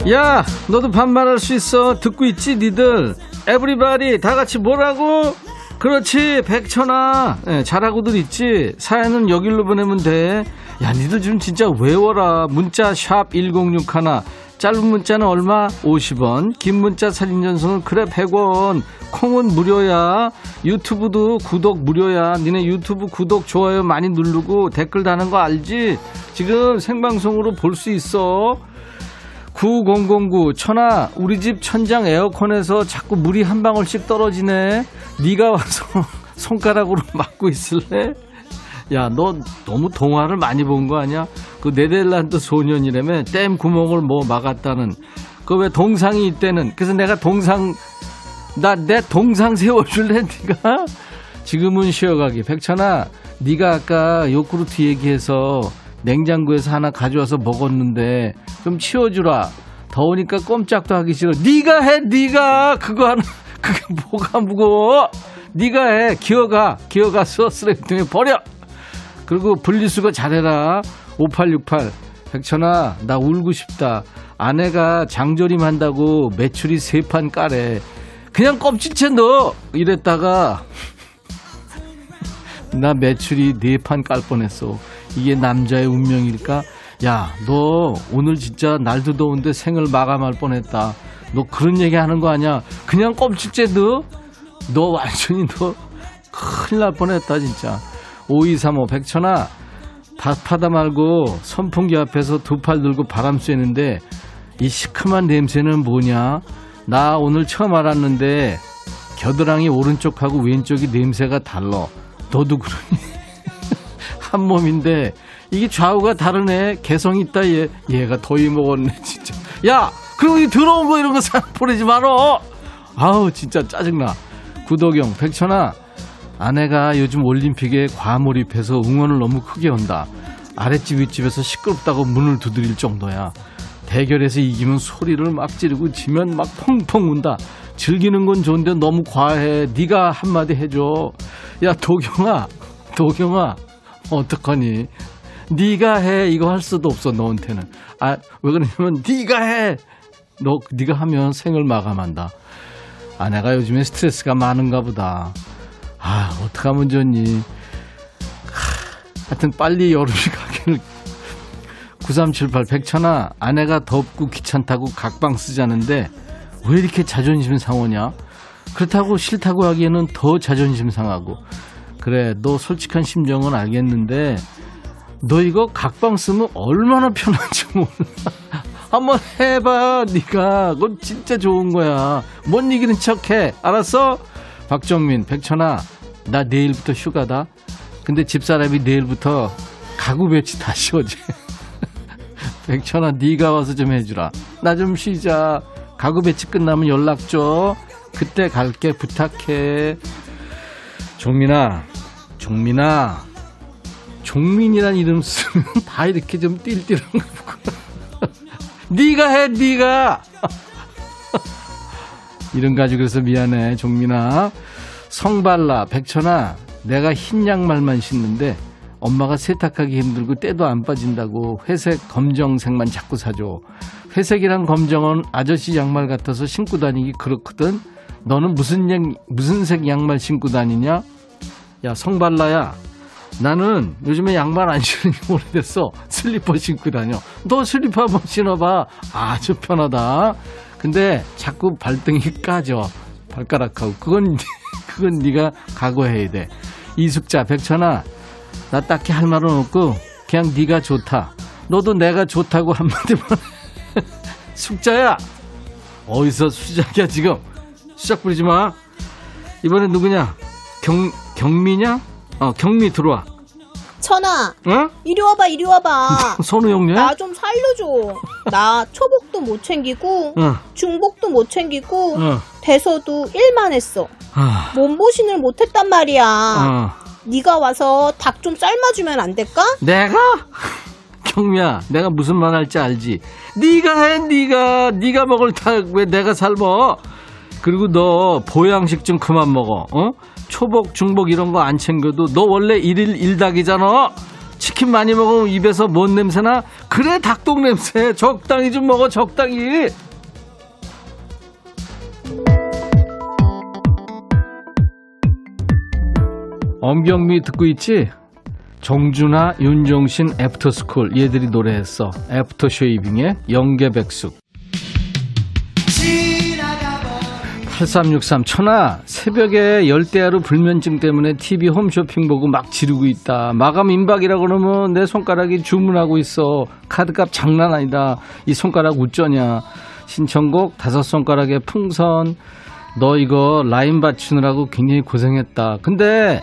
야 너도 반말할 수 있어. 듣고 있지 니들? 에브리바디 다 같이 뭐라고? 그렇지 백천아. 예, 잘하고들 있지? 사연은 여길로 보내면 돼야 니들 좀 진짜 외워라. 문자 샵 1061 짧은 문자는 얼마? 50원. 긴 문자 사진 전송은 그래 100원. 콩은 무료야. 유튜브도 구독 무료야. 니네 유튜브 구독 좋아요 많이 누르고 댓글 다는 거 알지? 지금 생방송으로 볼 수 있어. 9009 천아 우리 집 천장 에어컨에서 자꾸 물이 한 방울씩 떨어지네. 네가 와서 손가락으로 막고 있을래? 야 너 너무 동화를 많이 본 거 아니야? 그 네덜란드 소년이라며 댐 구멍을 뭐 막았다는 그 왜 동상이 있대는 그래서 내가 동상 나 내 동상 세워줄래 네가? 지금은 쉬어가기 백천아 네가 아까 요구르트 얘기해서 냉장고에서 하나 가져와서 먹었는데 좀 치워주라. 더우니까 꼼짝도 하기 싫어. 네가 해, 네가 그거 하나 그게 뭐가 무거워? 네가 해, 기어가, 기어가서 쓰레기통에 버려. 그리고 분리수거 잘해라. 5868 백천아 나 울고 싶다. 아내가 장조림 한다고 매출이 세 판 까래. 그냥 껍질째 넣어. 이랬다가 나 매출이 네 판 깔 뻔했어. 이게 남자의 운명일까? 야, 너 오늘 진짜 날도 더운데 생을 마감할 뻔했다. 너 그런 얘기 하는 거 아니야? 그냥 껍질째 너? 너 완전히 너 큰일 날 뻔했다, 진짜. 5235 백천아, 답하다 말고 선풍기 앞에서 두 팔 들고 바람 쐬는데 이 시큼한 냄새는 뭐냐? 나 오늘 처음 알았는데 겨드랑이 오른쪽하고 왼쪽이 냄새가 달라. 너도 그러니? 한 몸인데 이게 좌우가 다르네. 개성 있다 얘. 얘가 더위 먹었네 진짜. 야, 그리고 이 더러운 거 이런 거 사, 보내지 말어. 아우 진짜 짜증나. 구도경, 백천아. 아내가 요즘 올림픽에 과몰입해서 응원을 너무 크게 한다. 아랫집 윗집에서 시끄럽다고 문을 두드릴 정도야. 대결에서 이기면 소리를 막 지르고 지면 막 펑펑 운다. 즐기는 건 좋은데 너무 과해. 네가 한마디 해줘. 야 도경아, 도경아, 어떡하니? 네가 해 이거 할 수도 없어 너한테는. 아 왜 그러냐면 네가 해. 너 네가 하면 생을 마감한다. 아내가 요즘에 스트레스가 많은가 보다. 아 어떡하면 좋니? 하, 하여튼 빨리 여름이 가기를 9378 백천아 아내가 덥고 귀찮다고 각방 쓰자는데 왜 이렇게 자존심 상하냐? 그렇다고 싫다고 하기에는 더 자존심 상하고 그래 너 솔직한 심정은 알겠는데 너 이거 각방 쓰면 얼마나 편한지 몰라 한번 해봐 네가 그건 진짜 좋은 거야 못 이기는 척해 알았어? 박정민 백천아 나 내일부터 휴가다. 근데 집사람이 내일부터 가구 배치 다 씌워줘 백천아 네가 와서 좀 해주라. 나 좀 쉬자. 가구 배치 끝나면 연락 줘. 그때 갈게. 부탁해. 종민아 종민아. 종민이란 이름 쓰면 다 이렇게 좀 띨띨한 거구나. 네가 해 네가 이름 가지고 그래서 미안해 종민아. 성발라 백천아 내가 흰 양말만 신는데 엄마가 세탁하기 힘들고 때도 안 빠진다고 회색 검정색만 자꾸 사줘. 회색이랑 검정은 아저씨 양말 같아서 신고 다니기 그렇거든. 너는 무슨 양, 무슨 색 양말 신고 다니냐? 야 성발라야. 나는 요즘에 양말 안 신은 지 오래됐어. 슬리퍼 신고 다녀. 너 슬리퍼 한번 신어봐. 아주 편하다 근데 자꾸 발등이 까져. 발가락하고. 그건 그건 네가 각오해야 돼. 이숙자 백천아 나 딱히 할 말은 없고 그냥 네가 좋다. 너도 내가 좋다고 한마디만 해. 숙자야! 어디서 수작이야 지금? 수작 부리지 마. 이번엔 누구냐? 경 경미냐? 어 경미 들어와 천아, 어 이리 와봐, 이리 와봐. 선우용녀야 나좀 살려줘. 나 초복도 못 챙기고, 어, 중복도 못 챙기고, 어, 대서도 일만 했어. 아, 몸보신을 못 했단 말이야. 어. 네가 와서 닭 좀 삶아주면 안 될까? 내가 경미야 내가 무슨 말 할지 알지 네가 해 네가 네가 먹을 닭 왜 내가 삶어 그리고 너 보양식 좀 그만 먹어 어 초복 중복 이런 거 안 챙겨도 너 원래 일일 일닭이잖아 치킨 많이 먹으면 입에서 뭔 냄새나 그래 닭똥 냄새 적당히 좀 먹어 적당히 엄경미 듣고 있지? 정준하, 윤종신, 애프터스쿨 얘들이 노래했어. 애프터 쉐이빙의 영계백숙. 8363 천하 새벽에 열대야로 불면증 때문에 TV 홈쇼핑 보고 막 지르고 있다 마감 임박이라 그러면 내 손가락이 주문하고 있어 카드값 장난 아니다 이 손가락 어쩌냐 신청곡 다섯 손가락의 풍선 너 이거 라인 받치느라고 굉장히 고생했다 근데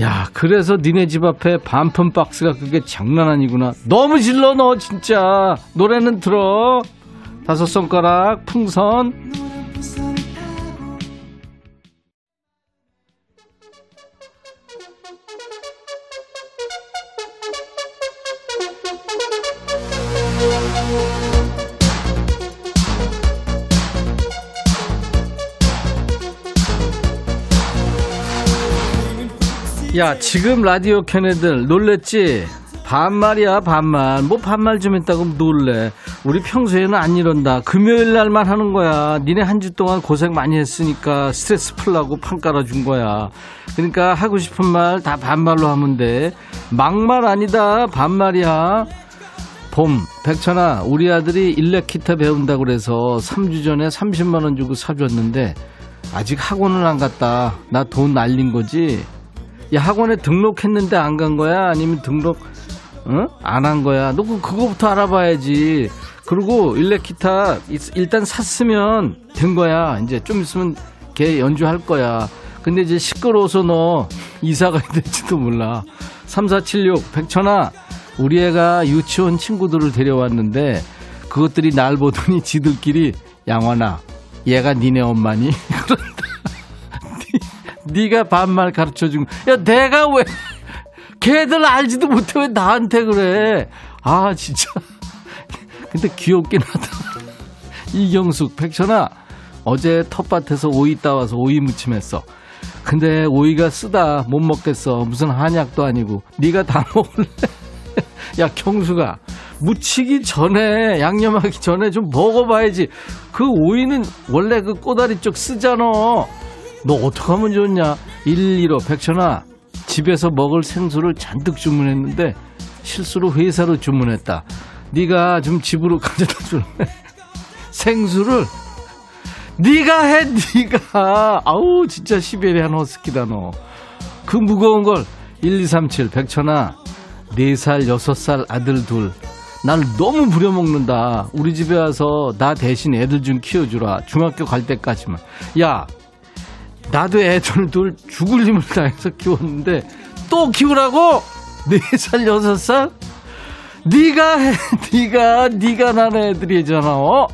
야, 그래서 니네 집 앞에 반품 박스가 그게 장난 아니구나. 너무 질러, 너 진짜. 노래는 들어. 다섯 손가락, 풍선. 야, 지금 라디오 켠 애들 놀랬지? 반말이야, 반말. 뭐 반말 좀 했다고 놀래. 우리 평소에는 안 이런다. 금요일 날만 하는 거야. 니네 한 주 동안 고생 많이 했으니까 스트레스 풀라고 판 깔아준 거야. 그러니까 하고 싶은 말 다 반말로 하면 돼. 막말 아니다. 반말이야. 봄, 백천아, 우리 아들이 일렉 기타 배운다고 그래서 3주 전에 30만원 주고 사줬는데, 아직 학원을 안 갔다. 나 돈 날린 거지? 야, 학원에 등록했는데 안 간 거야? 아니면 등록, 어? 안 한 거야? 너 그- 그거부터 알아봐야지. 그리고 일렉 기타 이- 일단 샀으면 된 거야. 이제 좀 있으면 걔 연주할 거야. 근데 이제 시끄러워서 너 이사 가야 될지도 몰라. 3476, 백천아, 우리 애가 유치원 친구들을 데려왔는데 그것들이 날 보더니 지들끼리 양환아, 얘가 니네 엄마니? 그런다. 니- 네가 반말 가르쳐 준 거. 야, 내가 왜 걔들 알지도 못해 왜 나한테 그래? 아, 진짜. 근데 귀엽긴 하다. 이경숙, 백천아, 어제 텃밭에서 오이 따와서 오이 무침했어. 근데 오이가 쓰다 못 먹겠어. 무슨 한약도 아니고 네가 다 먹을래? 야 경수가 무치기 전에 양념하기 전에 좀 먹어봐야지. 그 오이는 원래 그 꼬다리 쪽 쓰잖아. 너 어떡하면 좋냐? 115 백천아. 집에서 먹을 생수를 잔뜩 주문했는데 실수로 회사로 주문했다. 네가 좀 집으로 가져다 줄래? 생수를? 네가 해 네가. 아우 진짜 시베리안 허스키다 너. 그 무거운 걸 1237 백천아. 4살 6살 아들 둘. 날 너무 부려먹는다. 우리 집에 와서 나 대신 애들 좀 키워주라. 중학교 갈 때까지만. 야 나도 애들 둘 죽을 힘을 다해서 키웠는데 또 키우라고 4살 6살 네가 해 네가 네가 난 애들이잖아 어?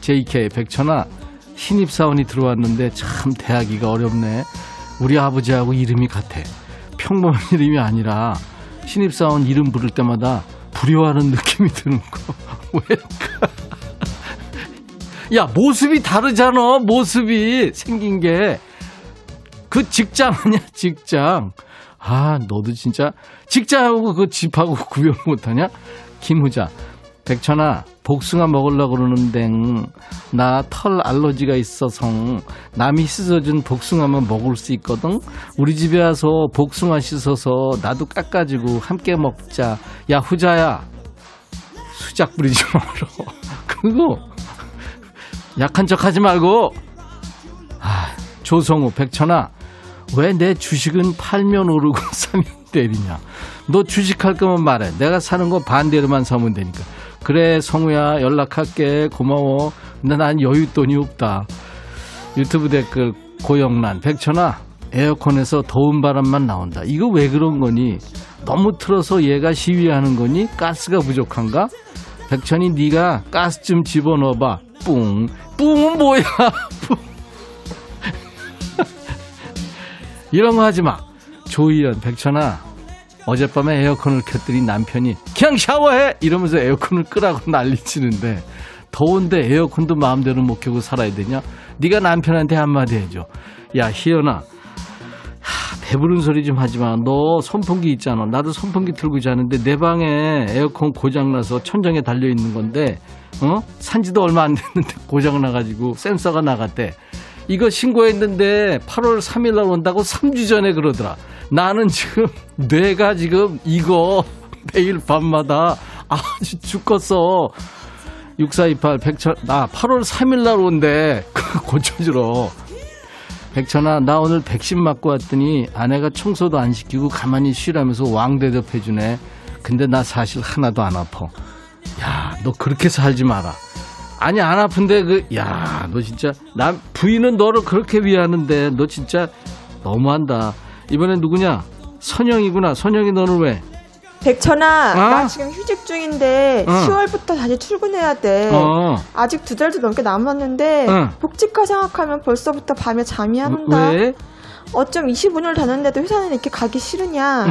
JK 백천아 신입 사원이 들어왔는데 참 대하기가 어렵네. 우리 아버지하고 이름이 같아. 평범한 이름이 아니라 신입 사원 이름 부를 때마다 불효하는 느낌이 드는 거. 왜일까? 야, 모습이 다르잖아. 모습이 생긴 게. 그 직장 아니야, 직장. 아, 너도 진짜 직장하고 그 집하고 구별 못하냐? 김후자. 백천아, 복숭아 먹으려고 그러는데, 나 털 알러지가 있어서 남이 씻어준 복숭아만 먹을 수 있거든? 우리 집에 와서 복숭아 씻어서 나도 깎아주고 함께 먹자. 야, 후자야. 수작 부리지 마라. 그거, 약한 척 하지 말고. 아, 조성우, 백천아. 왜 내 주식은 팔면 오르고 사면 때리냐? 너 주식할 거면 말해. 내가 사는 거 반대로만 사면 되니까. 그래, 성우야, 연락할게. 고마워. 근데 난 여윳돈이 없다. 유튜브 댓글 고영란, 백천아, 에어컨에서 더운 바람만 나온다. 이거 왜 그런 거니? 너무 틀어서 얘가 시위하는 거니? 가스가 부족한가? 백천이 네가 가스 좀 집어넣어봐. 뿡. 뿡은 뭐야? 뿡. 이런 거 하지 마. 조희연, 백천아, 어젯밤에 에어컨을 켰더니 남편이 그냥 샤워해! 이러면서 에어컨을 끄라고 난리 치는데 더운데 에어컨도 마음대로 못 켜고 살아야 되냐? 네가 남편한테 한마디 해줘. 야, 희연아. 하, 배부른 소리 좀 하지 마. 너 선풍기 있잖아. 나도 선풍기 틀고 자는데 내 방에 에어컨 고장나서 천장에 달려 있는 건데, 어? 산지도 얼마 안 됐는데 고장 나가지고 센서가 나갔대. 이거 신고했는데 8월 3일 날 온다고 3주 전에 그러더라. 나는 지금 뇌가 지금 이거 매일 밤마다 아주 죽겠어. 6428 백천 나 8월 3일 날 온대. 그거 고쳐주러. 백천아 나 오늘 백신 맞고 왔더니 아내가 청소도 안 시키고 가만히 쉬라면서 왕 대접해 주네. 근데 나 사실 하나도 안 아파. 야 너 그렇게 살지 마라. 아니 안 아픈데 그 야 너 진짜 남 부인은 너를 그렇게 위하는데 너 진짜 너무한다. 이번엔 누구냐? 선영이구나. 선영이 너는 왜? 백천아, 어? 나 지금 휴직 중인데 어. 10월부터 다시 출근해야 돼. 어. 아직 두 달도 넘게 남았는데 어. 복직화 생각하면 벌써부터 밤에 잠이 안 온다. 왜? 어쩜 25년을 다녔는데도 회사는 이렇게 가기 싫으냐?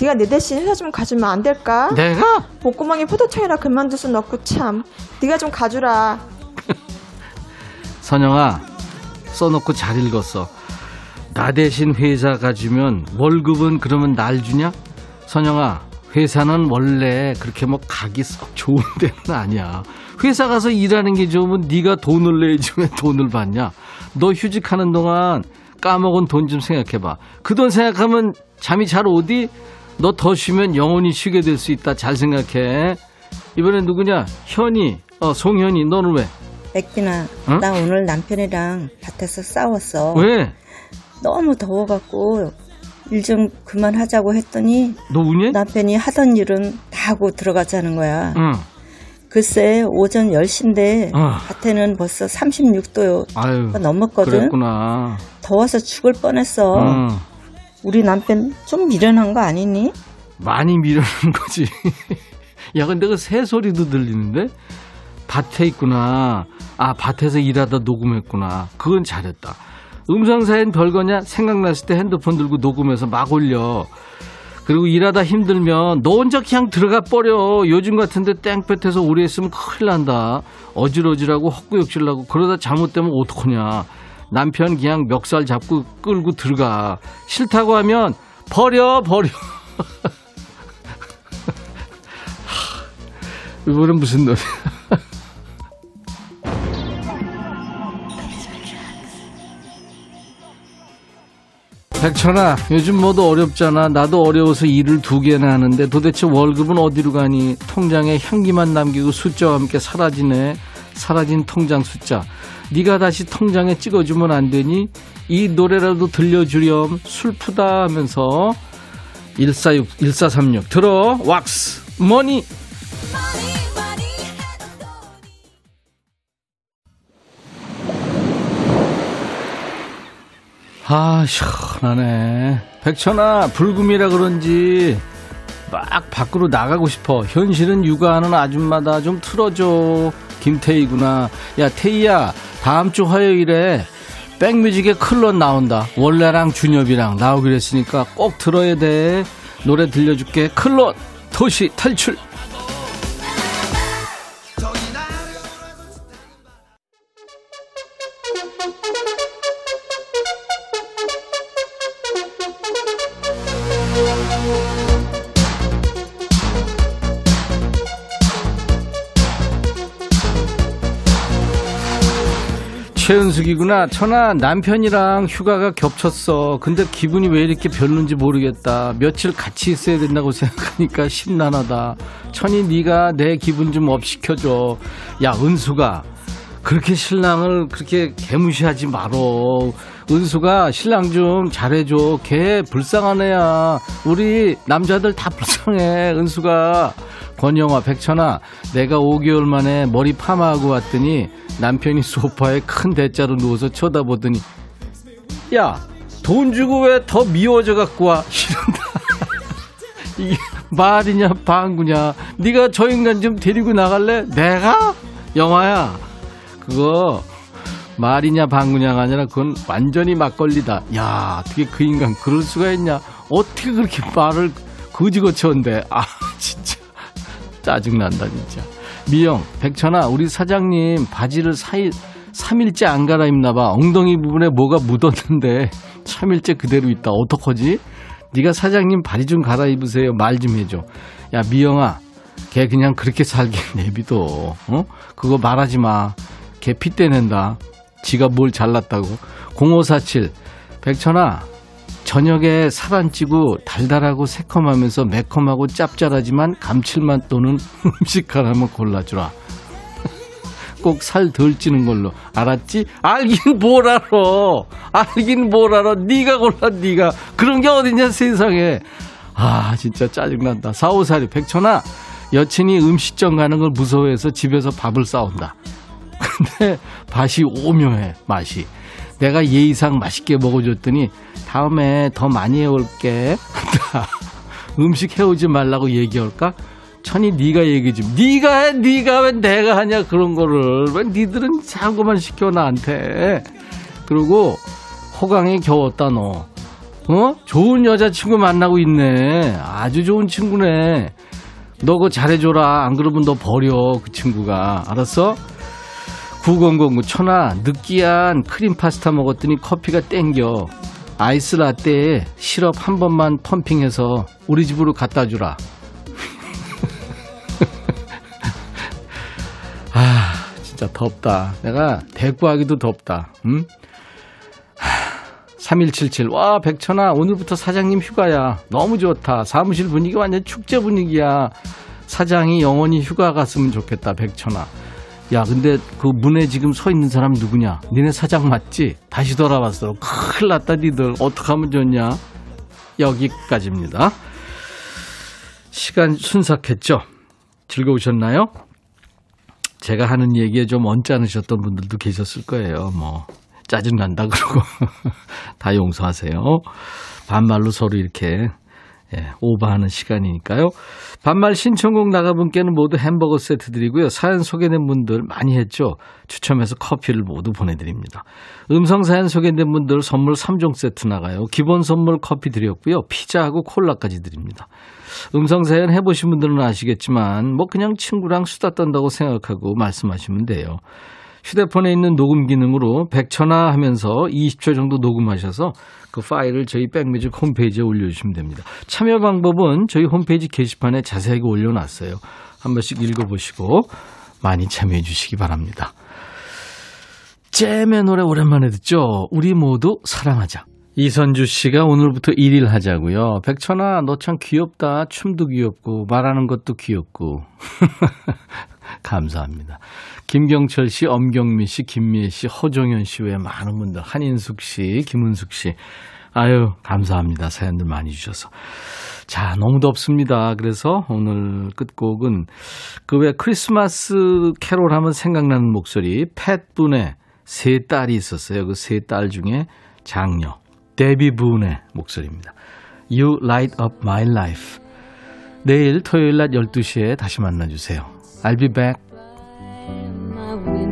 응. 네가 내 대신 회사 좀 가주면 안 될까? 내가? 목구멍에 포도청이라 그만둘 순 없고 참. 네가 좀 가주라. 선영아, 써놓고 잘 읽었어. 나 대신 회사 가주면 월급은 그러면 날 주냐? 선영아, 회사는 원래 그렇게 뭐 가기 썩 좋은 데는 아니야. 회사 가서 일하는 게 좋으면 네가 돈을 내야지 왜 돈을 받냐? 너 휴직하는 동안 까먹은 돈 좀 생각해봐. 그 돈 생각하면 잠이 잘 오디? 너 더 쉬면 영원히 쉬게 될 수 있다. 잘 생각해. 이번엔 누구냐? 현이, 어, 송현이, 너는 왜? 백기나, 응? 나 오늘 남편이랑 밭에서 싸웠어. 왜? 너무 더워갖고 일 좀 그만하자고 했더니 너 우니? 남편이 하던 일은 다 하고 들어가자는 거야. 응. 글쎄 오전 10시인데 어. 밭에는 벌써 36도 아유. 넘었거든. 그랬구나. 더워서 죽을 뻔했어. 응. 우리 남편 좀 미련한 거 아니니? 많이 미루는 거지. 야, 근데 그 새 소리도 들리는데? 밭에 있구나. 아, 밭에서 일하다 녹음했구나. 그건 잘했다. 음성사연 별거냐? 생각났을 때 핸드폰 들고 녹음해서 막 올려. 그리고 일하다 힘들면 너 혼자 그냥 들어가 버려. 요즘 같은데 땡볕에서 오래 있으면 큰일 난다. 어질어질하고 헛구역질나고 그러다 잘못되면 어떡하냐. 남편 그냥 멱살 잡고 끌고 들어가. 싫다고 하면 버려, 버려. 이거는 무슨 노래? 백천아, 요즘 모두 어렵잖아. 나도 어려워서 일을 두 개나 하는데 도대체 월급은 어디로 가니? 통장에 향기만 남기고 숫자와 함께 사라지네. 사라진 통장 숫자. 네가 다시 통장에 찍어주면 안 되니? 이 노래라도 들려주렴. 슬프다 하면서 146, 1436 들어. 왁스. 머니. 아, 시원하네. 백천아, 불금이라 그런지 막 밖으로 나가고 싶어. 현실은 육아하는 아줌마다 좀 틀어줘. 김태희구나. 야, 태희야, 다음 주 화요일에 백뮤직에 클럽 나온다. 원래랑 준엽이랑 나오기로 했으니까 꼭 들어야 돼. 노래 들려줄게. 클럽 도시 탈출. 최은숙이구나. 천아, 남편이랑 휴가가 겹쳤어. 근데 기분이 왜 이렇게 별론지 모르겠다. 며칠 같이 있어야 된다고 생각하니까 심란하다. 천이 네가 내 기분 좀 업 시켜줘. 야, 은숙아. 그렇게 신랑을 그렇게 개무시하지 말어. 은숙아 신랑 좀 잘해줘. 걔 불쌍한 애야. 우리 남자들 다 불쌍해. 은숙아. 권영아, 백천아, 내가 5개월 만에 머리 파마하고 왔더니 남편이 소파에 큰 대자로 누워서 쳐다보더니 야, 돈 주고 왜 더 미워져 갖고 와? 이런다. 이게 말이냐 방구냐? 네가 저 인간 좀 데리고 나갈래? 내가? 영화야. 그거 말이냐 방구냐가 아니라 그건 완전히 막걸리다. 야, 어떻게 그 인간 그럴 수가 있냐? 어떻게 그렇게 말을 거지거쳤는데? 아, 진짜 짜증난다 진짜. 미영, 백천아, 우리 사장님 바지를 4일, 3일째 안 갈아입나 봐. 엉덩이 부분에 뭐가 묻었는데 3일째 그대로 있다. 어떡하지? 네가 사장님 바지 좀 갈아입으세요. 말 좀 해줘. 야, 미영아, 걔 그냥 그렇게 살게 내비둬. 어? 그거 말하지 마. 걔 핏대 낸다. 지가 뭘 잘났다고. 0547, 백천아, 저녁에 살안 찌고 달달하고 새콤하면서 매콤하고 짭짤하지만 감칠맛 도는 음식 하나만 골라주라. 꼭 살 덜 찌는 걸로. 알았지? 알긴 뭘 알아. 알긴 뭘 알아. 네가 골라 네가. 그런 게 어딨냐 세상에. 아 진짜 짜증난다. 4542 백천아 여친이 음식점 가는 걸 무서워해서 집에서 밥을 싸온다 근데 맛이 오묘해 맛이. 내가 예의상 맛있게 먹어줬더니 다음에 더 많이 해올게. 음식 해오지 말라고 얘기할까? 천이 네가 얘기 좀 네가 해 네가 왜 내가 하냐 그런 거를. 왜 니들은 자고만 시켜 나한테. 그리고 호강에 겨웠다 너. 어? 좋은 여자친구 만나고 있네. 아주 좋은 친구네. 너 그거 잘해줘라. 안 그러면 너 버려 그 친구가. 알았어? 9009 천아 느끼한 크림 파스타 먹었더니 커피가 땡겨. 아이스 라떼에 시럽 한 번만 펌핑해서 우리 집으로 갖다 주라. 아 진짜 덥다. 내가 대꾸하기도 덥다. 음? 3177 와 백천아 오늘부터 사장님 휴가야. 너무 좋다. 사무실 분위기 완전 축제 분위기야. 사장이 영원히 휴가 갔으면 좋겠다 백천아 야 근데 그 문에 지금 서 있는 사람 누구냐? 니네 사장 맞지? 다시 돌아왔어 큰일 났다 니들. 어떡하면 좋냐? 여기까지입니다. 시간 순삭했죠? 즐거우셨나요? 제가 하는 얘기에 좀 언짢으셨던 분들도 계셨을 거예요. 뭐 짜증난다 그러고. 다 용서하세요. 반말로 서로 이렇게 예, 오버하는 시간이니까요. 반말 신청곡 나가 분께는 모두 햄버거 세트 드리고요. 사연 소개된 분들 많이 했죠. 추첨해서 커피를 모두 보내드립니다. 음성 사연 소개된 분들 선물 3종 세트 나가요. 기본 선물 커피 드렸고요. 피자하고 콜라까지 드립니다. 음성 사연 해보신 분들은 아시겠지만 뭐 그냥 친구랑 수다 떤다고 생각하고 말씀하시면 돼요. 휴대폰에 있는 녹음 기능으로 100초나 하면서 20초 정도 녹음하셔서 그 파일을 저희 백뮤직 홈페이지에 올려주시면 됩니다. 참여 방법은 저희 홈페이지 게시판에 자세하게 올려놨어요. 한 번씩 읽어보시고 많이 참여해 주시기 바랍니다. 잼의 노래 오랜만에 듣죠? 우리 모두 사랑하자. 이선주 씨가 오늘부터 1일 하자고요. 백천아, 너 참 귀엽다. 춤도 귀엽고, 말하는 것도 귀엽고. 감사합니다. 김경철 씨, 엄경미 씨, 김미애 씨, 허종현 씨 외에 많은 분들, 한인숙 씨, 김은숙 씨. 아유, 감사합니다. 사연들 많이 주셔서. 자, 너무 덥습니다. 그래서 오늘 끝곡은 그왜 크리스마스 캐롤 하면 생각나는 목소리, 팻분의 세 딸이 있었어요. 그 세 딸 중에 장녀, 데비 분의 목소리입니다. You light up my life. 내일 토요일 낮 12시에 다시 만나주세요. I'll be back. will.